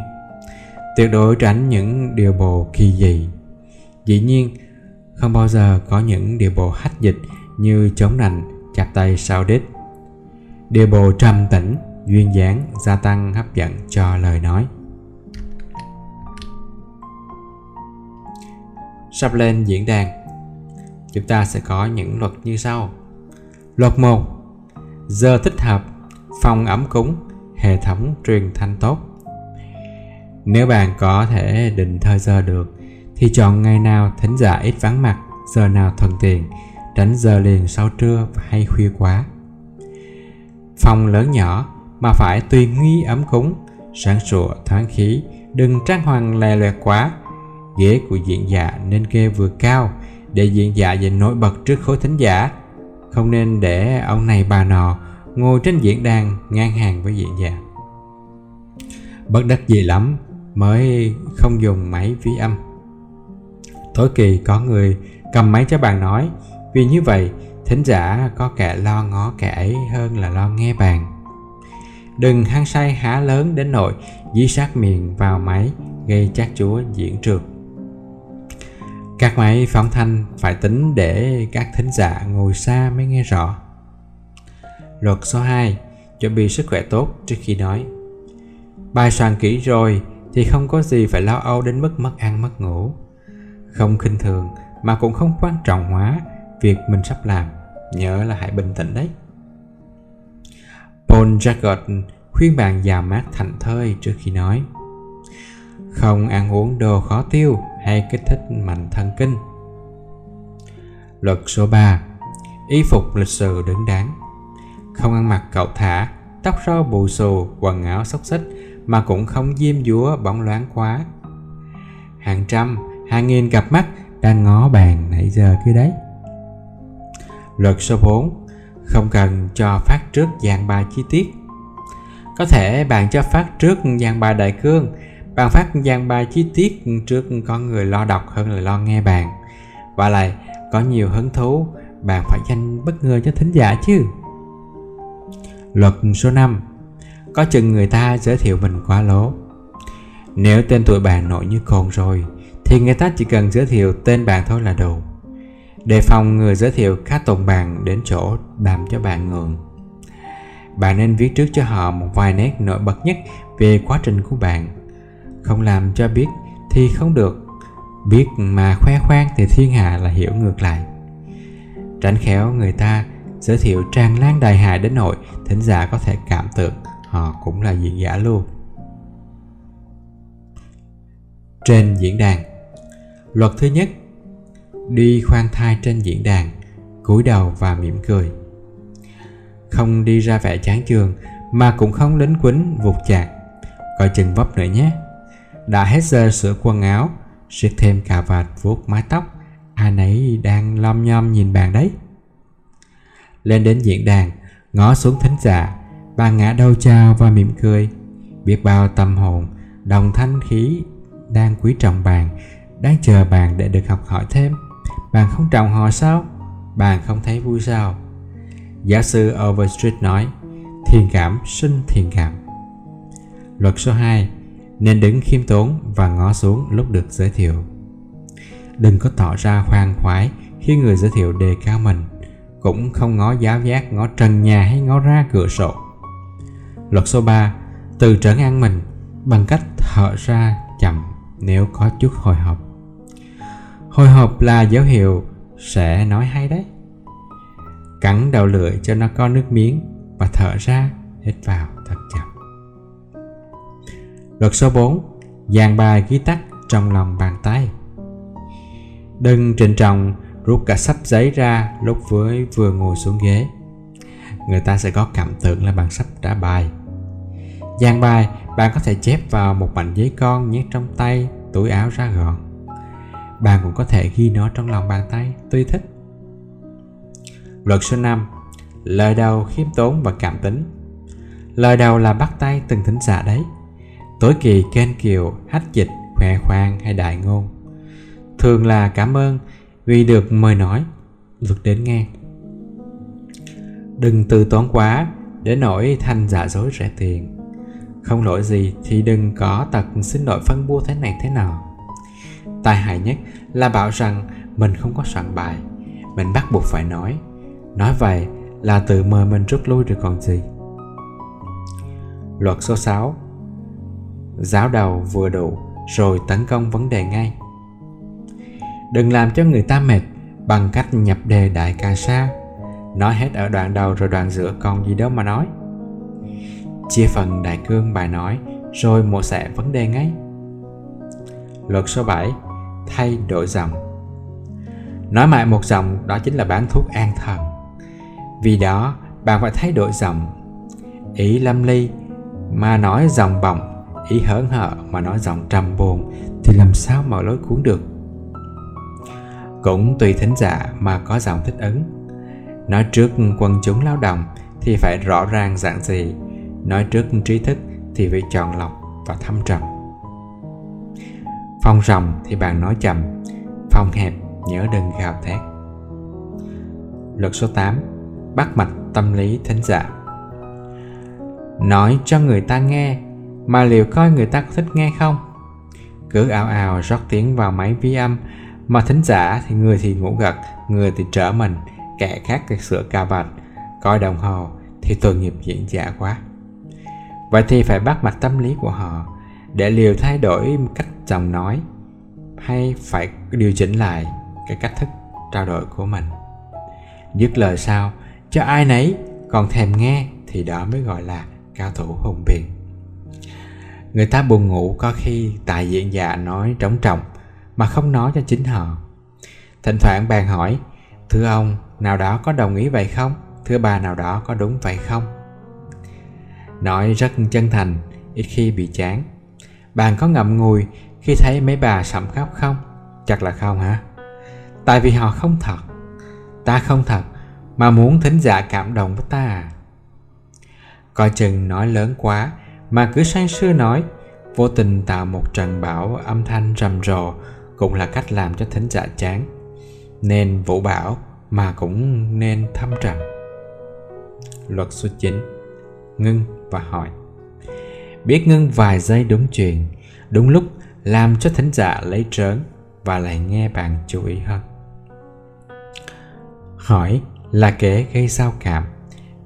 Speaker 1: tuyệt đối tránh những điều bộ kỳ dị dĩ nhiên không bao giờ có những điều bộ hách dịch như chống nành, chặt tay sao đít. Điều bộ trầm tĩnh, duyên dáng, gia tăng hấp dẫn cho lời nói. sắp lên diễn đàn. Chúng ta sẽ có những luật như sau. Luật 1. Giờ thích hợp, phòng ấm cúng, hệ thống truyền thanh tốt. Nếu bạn có thể định thời giờ được thì chọn ngày nào thính giả ít vắng mặt, giờ nào thuận tiện, tránh giờ liền sau trưa hay khuya quá. Phòng lớn nhỏ mà phải tùy nghi ấm cúng, sáng sủa thoáng khí, đừng trang hoàng lè loẹt quá. Ghế của diễn giả nên kê vừa cao để diễn giả dành nổi bật trước khối thính giả. Không nên để ông này bà nọ ngồi trên diễn đàn ngang hàng với diễn giả. Bất đắc gì lắm mới không dùng máy vi âm. Tối kỳ có người cầm máy cho bạn nói, vì như vậy, thính giả có kẻ lo ngó kẻ ấy hơn là lo nghe bàn đừng hăng say há lớn đến nỗi dí sát miệng vào máy gây chát chúa diễn trượt các máy phóng thanh phải tính để các thính giả ngồi xa mới nghe rõ luật số 2 chuẩn bị sức khỏe tốt trước khi nói. Bài soạn kỹ rồi thì không có gì phải lo âu đến mức mất ăn, mất ngủ. Không khinh thường mà cũng không quan trọng hóa việc mình sắp làm. Nhớ là hãy bình tĩnh đấy. Paul Jagged khuyên bạn già mát thành thơi trước khi nói. Không ăn uống đồ khó tiêu hay kích thích mạnh thần kinh. Luật số 3 y phục lịch sự đứng đắn không ăn mặc cậu thả, tóc râu bù xù, quần áo xốc xích mà cũng không diêm dúa, bóng loáng quá. Hàng trăm, hàng nghìn cặp mắt đang ngó bàn nãy giờ kia đấy. Luật số 4 Không cần cho phát trước dàn bài chi tiết. Có thể bạn cho phát trước dàn bài đại cương, Bạn phát dàn bài chi tiết trước có người lo đọc hơn là lo nghe bạn. Và lại, có nhiều hứng thú, Bạn phải dành bất ngờ cho thính giả chứ. Luật số 5 Có chừng người ta giới thiệu mình quá lố. Nếu tên tuổi bạn nổi như cồn rồi, Thì người ta chỉ cần giới thiệu tên bạn thôi là đủ. Đề phòng người giới thiệu khá tồn bạn đến chỗ làm cho bạn ngượng. Bạn nên viết trước cho họ một vài nét nổi bật nhất về quá trình của bạn không làm cho biết thì không được. Biết mà khoe khoang thì thiên hạ là hiểu ngược lại. Tránh khéo người ta giới thiệu tràn lan đại hại đến nỗi thính giả có thể cảm tưởng họ cũng là diễn giả luôn. Trên diễn đàn, luật thứ nhất, đi khoan thai trên diễn đàn, cúi đầu và mỉm cười. Không đi ra vẻ chán chường, mà cũng không lính quýnh vụt chạc. Coi chừng vấp nữa nhé. Đã hết giờ sửa quần áo siết thêm cà vạt vuốt mái tóc. Ai nấy đang lom nhom nhìn bàn đấy. Lên đến diễn đàn ngó xuống thính giả bà ngã đầu chào và mỉm cười biết bao tâm hồn đồng thanh khí đang quý trọng bạn đang chờ bạn để được học hỏi thêm bạn không trọng họ sao? Bạn không thấy vui sao? Giáo sư Overstreet nói, thiền cảm sinh thiền cảm. Luật số 2 Nên đứng khiêm tốn và ngó xuống lúc được giới thiệu. Đừng có tỏ ra khoan khoái khi người giới thiệu đề cao mình, cũng không ngó giáo giác, ngó trần nhà hay ngó ra cửa sổ. Luật số 3 Từ trấn an mình bằng cách thở ra chậm nếu có chút hồi hộp. Hồi hộp là dấu hiệu sẽ nói hay đấy. Cắn đầu lưỡi cho nó có nước miếng và thở ra hít vào thật chậm. Luật số 4 dàn bài ghi tắt trong lòng bàn tay. Đừng trịnh trọng rút cả sách giấy ra lúc với vừa ngồi xuống ghế. Người ta sẽ có cảm tưởng là bạn sắp trả bài. Dàn bài bạn có thể chép vào một mảnh giấy con nhét trong tay túi áo ra gọn. Bạn cũng có thể ghi nó trong lòng bàn tay tùy thích. Luật số 5 Lời đầu khiêm tốn và cảm tính. Lời đầu là bắt tay từng thính giả đấy. Tối kỳ khen kiều, hách dịch, khỏe khoang hay đại ngôn. Thường là cảm ơn vì được mời nói Lực đến nghe. Đừng từ toán quá, để nổi thành giả dối rẻ tiền. Không lỗi gì thì đừng có tật xin lỗi phân bua thế này thế nào tai hại nhất là bảo rằng mình không có soạn bài. Mình bắt buộc phải nói. Nói vậy là tự mời mình rút lui rồi còn gì. Luật số 6 giáo đầu vừa đủ, rồi tấn công vấn đề ngay đừng làm cho người ta mệt bằng cách nhập đề đại ca sa. Nói hết ở đoạn đầu rồi đoạn giữa còn gì đâu mà nói. Chia phần đại cương bài nói, rồi mổ xẻ vấn đề ngay. Luật số 7 thay đổi dòng. Nói mãi một dòng, đó chính là bán thuốc an thần. Vì đó, bạn phải thay đổi dòng. Ý lâm ly, mà nói dòng bồng ý hớn hở, mà nói giọng trầm buồn, thì làm sao mở lối cuốn được? Cũng tùy thính giả mà có giọng thích ứng. Nói trước quần chúng lao động thì phải rõ ràng dạng gì. Nói trước trí thức thì phải chọn lọc và thâm trầm. Phong rồng thì bạn nói chậm, phong hẹp nhớ đừng gào thét. Luật số 8 bắt mạch tâm lý thính giả. Nói cho người ta nghe, mà liệu coi người ta có thích nghe không? Cứ ảo ảo rót tiếng vào máy vi âm mà thính giả thì người thì ngủ gật, người thì trở mình, kẻ khác thì sửa cà bạch coi đồng hồ thì tội nghiệp diễn giả quá. Vậy thì phải bắt mạch tâm lý của họ để liều thay đổi cách giọng nói hay phải điều chỉnh lại cái cách thức trao đổi của mình. Dứt lời sao cho ai nấy còn thèm nghe thì đó mới gọi là cao thủ hùng biện. Người ta buồn ngủ có khi tại diễn giả nói trống trọng mà không nói cho chính họ. Thỉnh thoảng bàn hỏi, thưa ông, nào đó có đồng ý vậy không? Thưa bà, nào đó có đúng vậy không? Nói rất chân thành, ít khi bị chán. Bạn có ngậm ngùi khi thấy mấy bà sẩm khóc không? Chắc là không hả? Tại vì họ không thật. Ta không thật, mà muốn thính giả cảm động với ta à? Coi chừng nói lớn quá, mà cứ sang sưa nói, vô tình tạo một trận bão âm thanh rầm rộ cũng là cách làm cho thính giả chán. Nên vũ bảo mà cũng nên thâm trầm. Luật số 9 ngưng và hỏi. Biết ngưng vài giây đúng chuyện, đúng lúc làm cho thính giả lấy trớn và lại nghe bạn chú ý hơn. Hỏi là kẻ gây sao cảm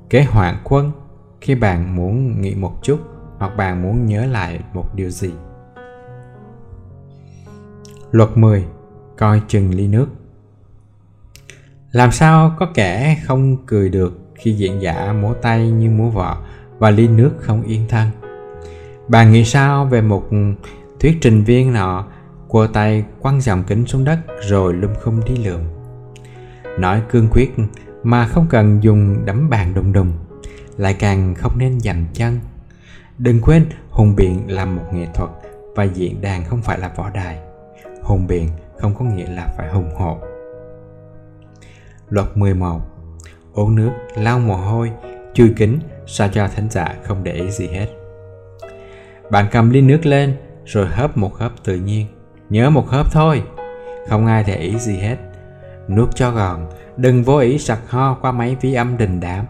Speaker 1: kế hoạn quân khi bạn muốn nghĩ một chút hoặc bạn muốn nhớ lại một điều gì. Luật 10. Coi chừng ly nước Làm sao có kẻ không cười được khi diễn giả múa tay như múa vợ và ly nước không yên thân? Bạn nghĩ sao về một thuyết trình viên nọ quơ tay quăng dòng kính xuống đất rồi lum khum đi lượm? Nói cương quyết mà không cần dùng đấm bàn đùng đùng, lại càng không nên dành chân đừng quên hùng biện là một nghệ thuật và diễn đàn không phải là võ đài hùng biện không có nghĩa là phải hùng hộ. Luật 11 uống nước, lau mồ hôi chui kính, sao cho thánh giả không để ý gì hết. Bạn cầm ly nước lên, rồi hớp một hớp tự nhiên. Nhớ một hớp thôi, không ai để ý gì hết. Nuốt cho gòn đừng vô ý sặc ho qua máy vi âm đình đám.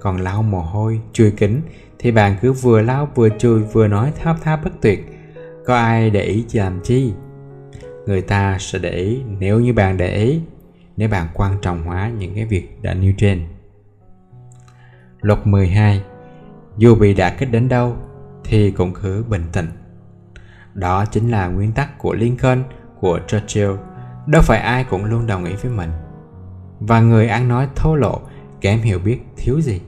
Speaker 1: Còn lau mồ hôi chui kính, thì bạn cứ vừa lau, vừa chui vừa nói thao thao bất tuyệt. Có ai để ý làm chi? Người ta sẽ để ý. Nếu như bạn để ý, nếu bạn quan trọng hóa những cái việc đã nêu trên. Luật 12 dù bị đả kích đến đâu thì cũng cứ bình tĩnh. Đó chính là nguyên tắc của Lincoln, của Churchill. Đâu phải ai cũng luôn đồng ý với mình. Và người ăn nói thô lộ kém hiểu biết thiếu gì.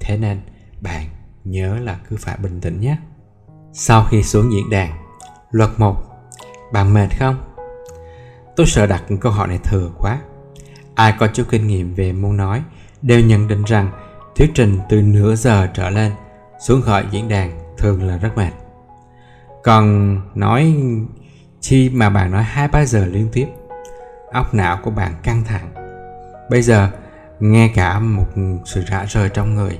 Speaker 1: Thế nên, bạn nhớ là cứ phải bình tĩnh nhé. Sau khi xuống diễn đàn, luật 1 bạn mệt không? Tôi sợ đặt câu hỏi này thừa quá. Ai có chút kinh nghiệm về môn nói đều nhận định rằng thuyết trình từ nửa giờ trở lên xuống khỏi diễn đàn thường là rất mệt. Còn nói chi mà bạn nói hai ba giờ liên tiếp, óc não của bạn căng thẳng. Bây giờ nghe cả một sự rã rời trong người,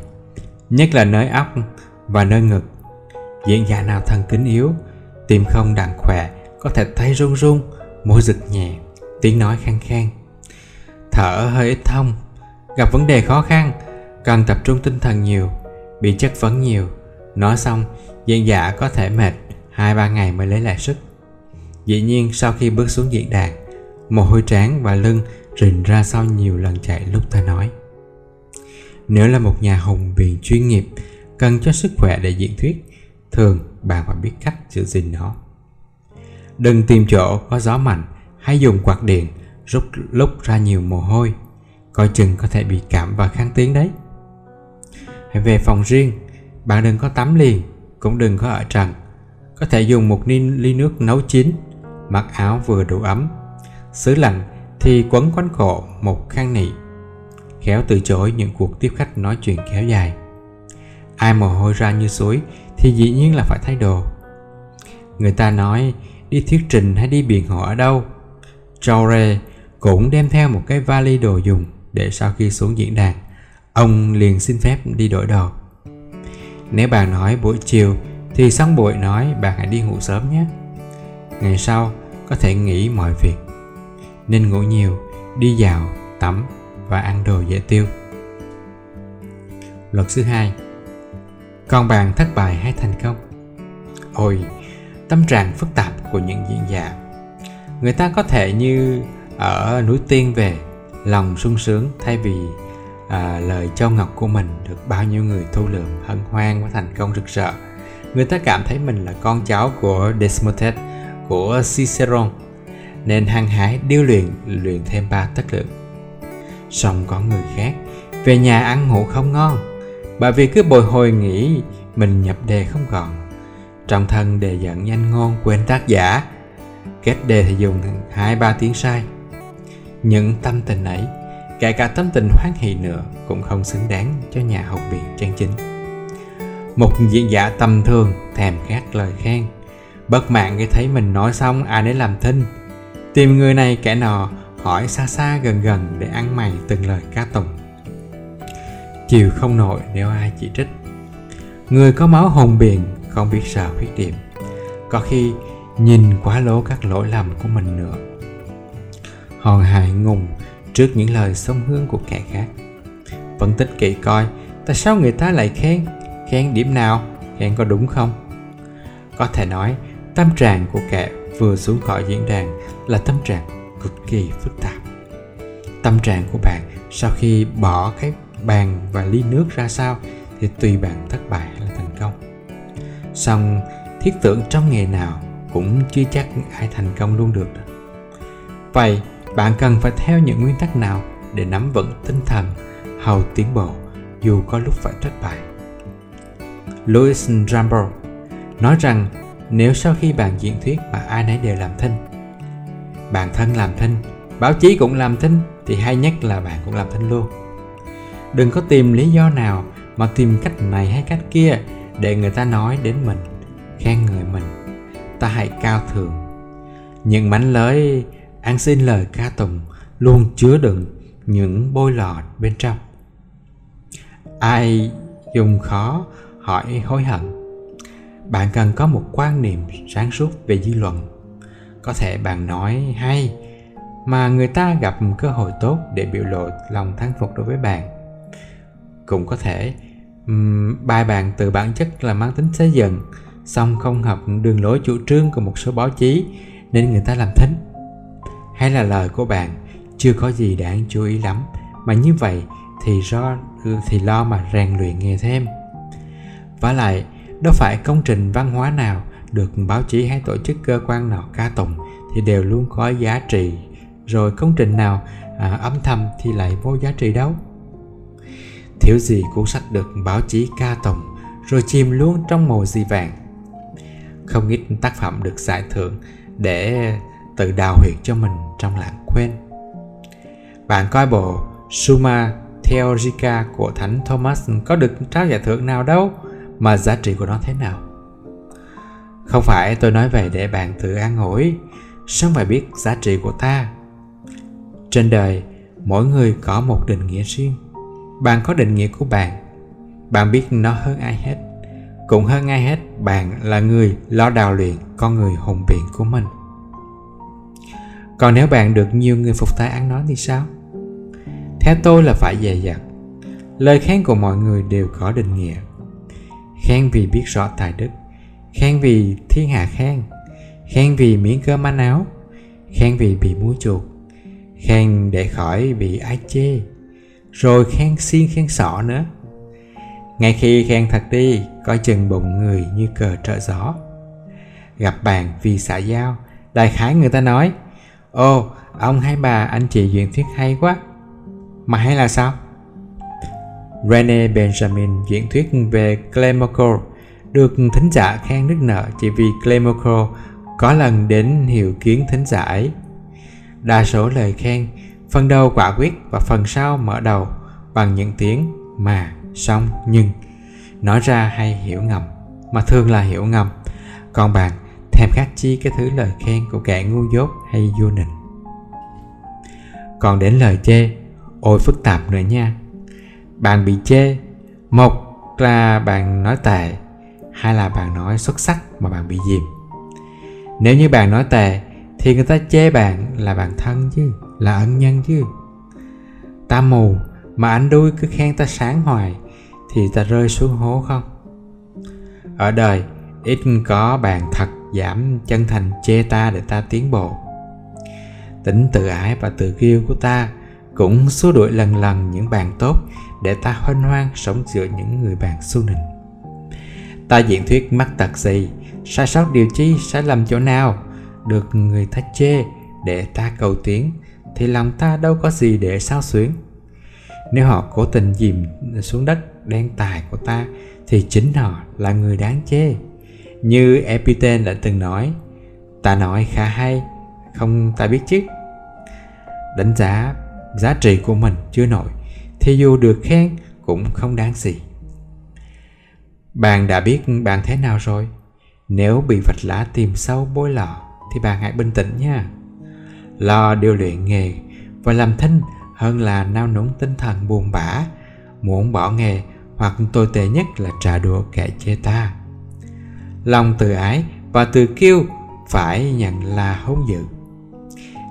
Speaker 1: nhất là nơi óc và nơi ngực, diễn giả nào thần kính yếu tim không đặng khỏe có thể tay run run môi giật nhẹ, tiếng nói khang khang. Thở hơi ít thông, gặp vấn đề khó khăn, cần tập trung tinh thần nhiều, bị chất vấn nhiều. Nói xong diễn giả có thể mệt, hai ba ngày mới lấy lại sức. Dĩ nhiên, sau khi bước xuống diễn đàn mồ hôi trán và lưng rình ra sau nhiều lần chạy lúc ta nói. Nếu là một nhà hùng biện chuyên nghiệp, cần cho sức khỏe để diễn thuyết, thường bạn phải biết cách giữ gìn nó đừng tìm chỗ có gió mạnh, hãy dùng quạt điện rút lúc ra nhiều mồ hôi. Coi chừng có thể bị cảm và kháng tiếng đấy. Hãy về phòng riêng, bạn đừng có tắm liền, cũng đừng có ở trần. Có thể dùng một ly nước nấu chín, mặc áo vừa đủ ấm. Xứ lạnh thì quấn quanh cổ một khăn nị, khéo từ chối những cuộc tiếp khách nói chuyện kéo dài. Ai mồ hôi ra như suối thì dĩ nhiên là phải thay đồ. Người ta nói đi thuyết trình hay đi biện hộ ở đâu. Traore cũng đem theo một cái vali đồ dùng để sau khi xuống diễn đàn, ông liền xin phép đi đổi đồ. Nếu bạn nói buổi chiều thì xong buổi nói bạn hãy đi ngủ sớm nhé. Ngày sau, có thể nghỉ mọi việc. Nên ngủ nhiều, đi dạo, tắm và ăn đồ dễ tiêu. Luật thứ hai, còn bạn thất bại hay thành công? Ôi tâm trạng phức tạp của những diễn giả. Người ta có thể như ở núi tiên về lòng sung sướng thay vì à, lời châu ngọc của mình được bao nhiêu người thu lượm hân hoan và thành công rực rỡ. Người ta cảm thấy mình là con cháu của Desmotes của Ciceron nên hăng hái điêu luyện luyện thêm ba tất lượng. Song có người khác về nhà ăn ngủ không ngon bởi vì cứ bồi hồi nghĩ mình nhập đề không còn trong thân đề dẫn nhanh ngôn quên tác giả, kết đề thì dùng hai ba tiếng sai. Những tâm tình ấy, kể cả tâm tình hoan hỷ nữa, cũng không xứng đáng cho nhà học viện chân chính. Một diễn giả tầm thường thèm khát lời khen. Bất mãn khi thấy mình nói xong ai nấy làm thinh. Tìm người này kẻ nọ, hỏi xa xa gần gần để ăn mày từng lời ca tụng. Chiều không nổi nếu ai chỉ trích. Người có máu hồng biển không biết sợ khuyết điểm có khi nhìn quá lố các lỗi lầm của mình nữa. Hòn hại ngùng trước những lời sống hương của kẻ khác. Phân tích kỹ coi, tại sao người ta lại khen? Khen điểm nào? Khen có đúng không? Có thể nói, tâm trạng của kẻ vừa xuống khỏi diễn đàn là tâm trạng cực kỳ phức tạp. Tâm trạng của bạn sau khi bỏ cái bàn và ly nước ra sao thì tùy bạn thất bại xong, thiết tưởng trong nghề nào cũng chưa chắc ai thành công luôn được. Vậy, bạn cần phải theo những nguyên tắc nào để nắm vững tinh thần, hầu tiến bộ, dù có lúc phải thất bại? Louis rambo nói rằng, nếu sau khi bạn diễn thuyết mà ai nấy đều làm thinh, bạn thân làm thinh, báo chí cũng làm thinh, thì hay nhất là bạn cũng làm thinh luôn. Đừng có tìm lý do nào mà tìm cách này hay cách kia để người ta nói đến mình, khen người mình. Ta hãy cao thượng. Những mánh lới ăn xin lời ca tùng luôn chứa đựng những bôi lọt bên trong. Ai dùng khó hỏi hối hận. Bạn cần có một quan niệm sáng suốt về dư luận. Có thể bạn nói, hay mà người ta gặp cơ hội tốt để biểu lộ lòng thán phục đối với bạn. Cũng có thể bài bàn từ bản chất là mang tính xây dựng song không hợp đường lối chủ trương của một số báo chí nên người ta làm thính. Hay là lời của bạn chưa có gì đáng chú ý lắm mà như vậy thì do thì lo mà rèn luyện nghề thêm. Và lại đâu phải công trình văn hóa nào được báo chí hay tổ chức cơ quan nào ca tụng thì đều luôn có giá trị. Rồi công trình nào à, âm thầm thì lại vô giá trị đâu? Thiếu gì cuốn sách được báo chí ca tụng rồi chìm luôn trong màu di vàng. Không ít tác phẩm được giải thưởng để tự đào huyệt cho mình trong lãng quên. Bạn coi bộ Summa Theologica của Thánh Thomas có được trao giải thưởng nào đâu, mà giá trị của nó thế nào? Không phải tôi nói về để bạn tự an ủi song phải biết giá trị của ta? Trên đời, mỗi người có một định nghĩa riêng bạn có định nghĩa của bạn. Bạn biết nó hơn ai hết. Cũng hơn ai hết, bạn là người lo đào luyện con người hùng biện của mình. Còn nếu bạn được nhiều người phục tai ăn nói thì sao? Theo tôi là phải dè dặt. Lời khen của mọi người đều có định nghĩa. Khen vì biết rõ tài đức. Khen vì thiên hạ khen. Khen vì miếng cơm ăn áo. Khen vì bị mua chuột khen để khỏi bị ai chê rồi khen xiên khen sọ nữa ngay khi khen thật đi coi chừng bụng người như cờ trợ gió gặp bạn vì xã giao đại khái người ta nói "Ô, ông hay bà anh chị diễn thuyết hay quá. Mà hay là sao? Rene Benjamin diễn thuyết về Clemoco được thính giả khen nức nở chỉ vì Clemoco có lần đến hiệu kiến thính giả ấy. Đa số lời khen, phần đầu quả quyết và phần sau mở đầu bằng những tiếng mà, xong, nhưng nói ra hay hiểu ngầm, mà thường là hiểu ngầm. Còn bạn thèm khát chi cái thứ lời khen của kẻ ngu dốt hay vô nịnh. Còn đến lời chê, ôi phức tạp nữa nha. Bạn bị chê, một là bạn nói tệ, hai là bạn nói xuất sắc mà bạn bị dìm. Nếu như bạn nói tệ thì người ta chê bạn là bạn thân chứ, là ân nhân chứ. Ta mù, mà anh đuôi cứ khen ta sáng hoài, thì ta rơi xuống hố không? Ở đời, ít có bạn thật giảm chân thành chê ta để ta tiến bộ tính tự ái và tự kiêu của ta cũng xua đuổi lần lần những bạn tốt để ta hoan hoan sống giữa những người bạn xu nịnh ta diễn thuyết mắc tật gì, sai sót điều chi, sai lầm chỗ nào, được người ta chê để ta cầu tiến thì lòng ta đâu có gì để sao xuyến. Nếu họ cố tình dìm xuống đất đen tài của ta, thì chính họ là người đáng chê. Như Epitene đã từng nói, ta nói khá hay, không ta biết chứ. Đánh giá giá trị của mình chưa nổi, thì dù được khen cũng không đáng gì. Bạn đã biết bạn thế nào rồi? Nếu bị vật lá tìm sâu bôi lọ, thì bạn hãy bình tĩnh nha lo điều luyện nghề và làm thinh hơn là nao núng tinh thần buồn bã. Muốn bỏ nghề hoặc tồi tệ nhất là trả đũa kẻ chê ta. Lòng tự ái và tự kiêu phải nhận là hung dữ.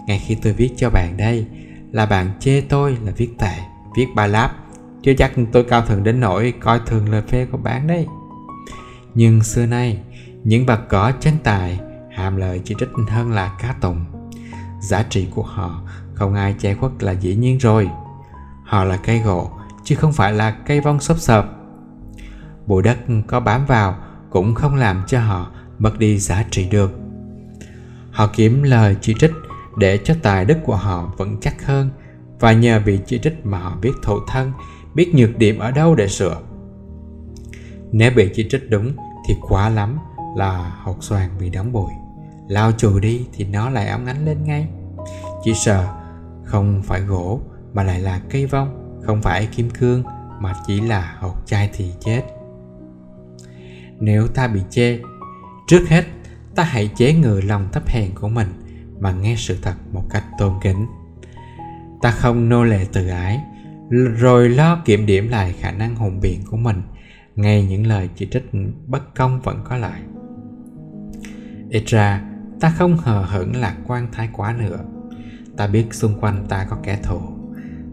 Speaker 1: Ngay khi tôi viết cho bạn đây, là bạn chê tôi là viết tệ, viết ba láp, chưa chắc tôi cao thượng đến nỗi coi thường lời phê của bạn đấy. Nhưng xưa nay, những bậc có chân tài, hàm lời chỉ trích hơn là cá tùng giá trị của họ không ai che khuất là dĩ nhiên rồi. Họ là cây gỗ, chứ không phải là cây vong xốp xợp bụi đất có bám vào cũng không làm cho họ mất đi giá trị được. Họ kiếm lời chỉ trích để cho tài đức của họ vẫn chắc hơn, và nhờ bị chỉ trích mà họ biết thụ thân, biết nhược điểm ở đâu để sửa. Nếu bị chỉ trích đúng thì quá lắm là hột xoàn bị đóng bụi lao chùi đi thì nó lại óng ánh lên ngay. Chỉ sợ không phải gỗ mà lại là cây vong, không phải kim cương mà chỉ là hột chai thì chết. Nếu ta bị chê, trước hết ta hãy chế ngự lòng thấp hèn của mình mà nghe sự thật một cách tôn kính. Ta không nô lệ tự ái, rồi lo kiểm điểm lại khả năng hùng biện của mình, ngay những lời chỉ trích bất công vẫn có lại. Ít ra ta không hờ hững lạc quan thái quá nữa. Ta biết xung quanh ta có kẻ thù.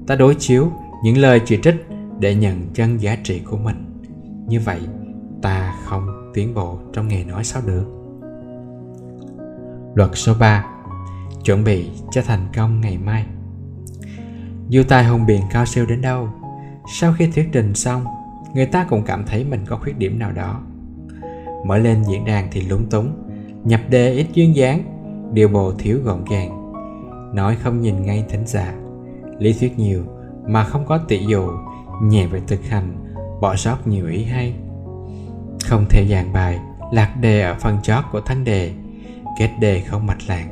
Speaker 1: Ta đối chiếu những lời chỉ trích để nhận chân giá trị của mình. Như vậy, ta không tiến bộ trong nghề nói sao được? Luật số 3 chuẩn bị cho thành công ngày mai. Dù tài hùng biện cao siêu đến đâu, sau khi thuyết trình xong, người ta cũng cảm thấy mình có khuyết điểm nào đó. Mở lên diễn đàn thì lúng túng nhập đề ít duyên dáng, điều bộ thiếu gọn gàng. Nói không nhìn ngay thính giả. Lý thuyết nhiều, mà không có tỷ dụ, nhẹ về thực hành, bỏ sót nhiều ý hay. Không theo dàn bài, lạc đề ở phần chót của thánh đề, kết đề không mạch lạc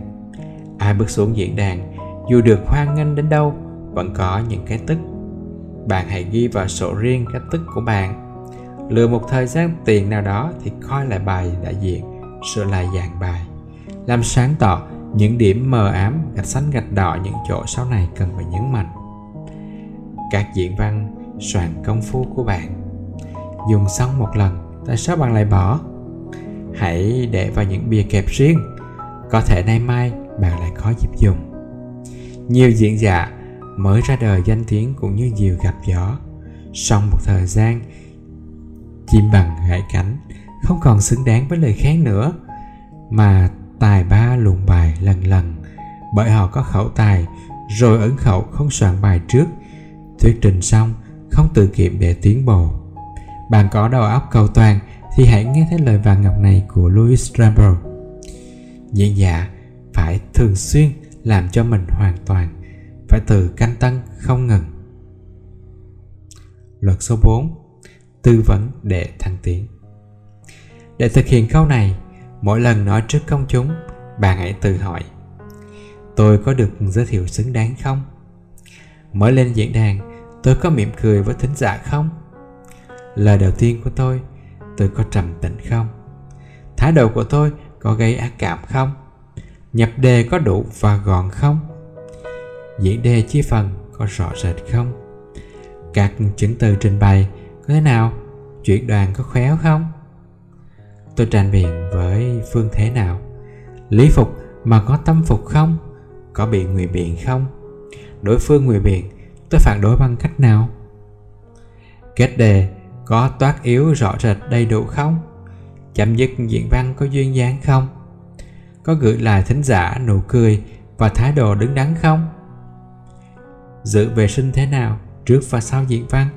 Speaker 1: ai bước xuống diễn đàn, dù được hoan nghênh đến đâu, vẫn có những cái tức. Bạn hãy ghi vào sổ riêng cái tức của bạn. Lừa một thời gian tiền nào đó thì coi lại bài đại diện sửa lại dạng bài. Làm sáng tỏ những điểm mờ ám, gạch xanh gạch đỏ những chỗ sau này cần phải nhấn mạnh. Các diễn văn soạn công phu của bạn. Dùng xong một lần, tại sao bạn lại bỏ? Hãy để vào những bìa kẹp riêng. Có thể nay mai bạn lại có dịp dùng. Nhiều diễn giả mới ra đời danh tiếng cũng như diều gặp gió. Sau một thời gian chim bằng gãy cánh không còn xứng đáng với lời khen nữa, mà tài ba luồn bài lần lần. Bởi họ có khẩu tài, rồi ấn khẩu không soạn bài trước. Thuyết trình xong, không tự kiệm để tiến bộ. Bạn có đầu óc cầu toàn thì hãy nghe thấy lời vàng ngọc này của Louis Rambo diễn giả phải thường xuyên làm cho mình hoàn toàn, phải từ canh tân không ngừng. Luật số 4 Tư vấn để thăng tiến. Để thực hiện câu này, mỗi lần nói trước công chúng, bạn hãy tự hỏi Tôi có được giới thiệu xứng đáng không? Mới lên diễn đàn, tôi có mỉm cười với thính giả không? Lời đầu tiên của tôi, tôi có trầm tĩnh không? Thái độ của tôi có gây ác cảm không? Nhập đề có đủ và gọn không? Diễn đề chia phần có rõ rệt không? Các chứng từ trình bày có thế nào? chuyện đoàn có khéo không? Tôi tranh biện với phương thế nào? Lý phục mà có tâm phục không? Có bị ngụy biện không? Đối phương ngụy biện, tôi phản đối bằng cách nào? Kết đề có toát yếu rõ rệt đầy đủ không? Chấm dứt diện văn có duyên dáng không? Có gửi lại thính giả nụ cười và thái độ đứng đắn không? Giữ vệ sinh thế nào trước và sau diện văn?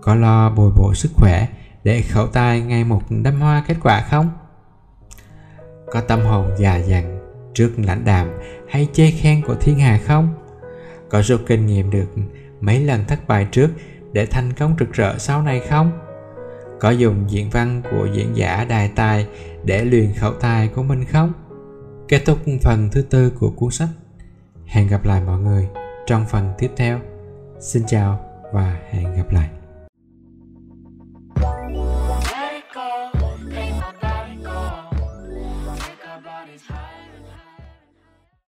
Speaker 1: Có lo bồi bổ sức khỏe để khẩu tài ngày một đâm hoa kết quả không? Có tâm hồn già dặn trước lãnh đạm hay chê khen của thiên hà không? Có rút kinh nghiệm được mấy lần thất bại trước để thành công rực rỡ sau này không? Có dùng diễn văn của diễn giả đài tài để luyện khẩu tài của mình không? Kết thúc phần thứ tư của cuốn sách. Hẹn gặp lại mọi người trong phần tiếp theo. Xin chào và hẹn gặp lại.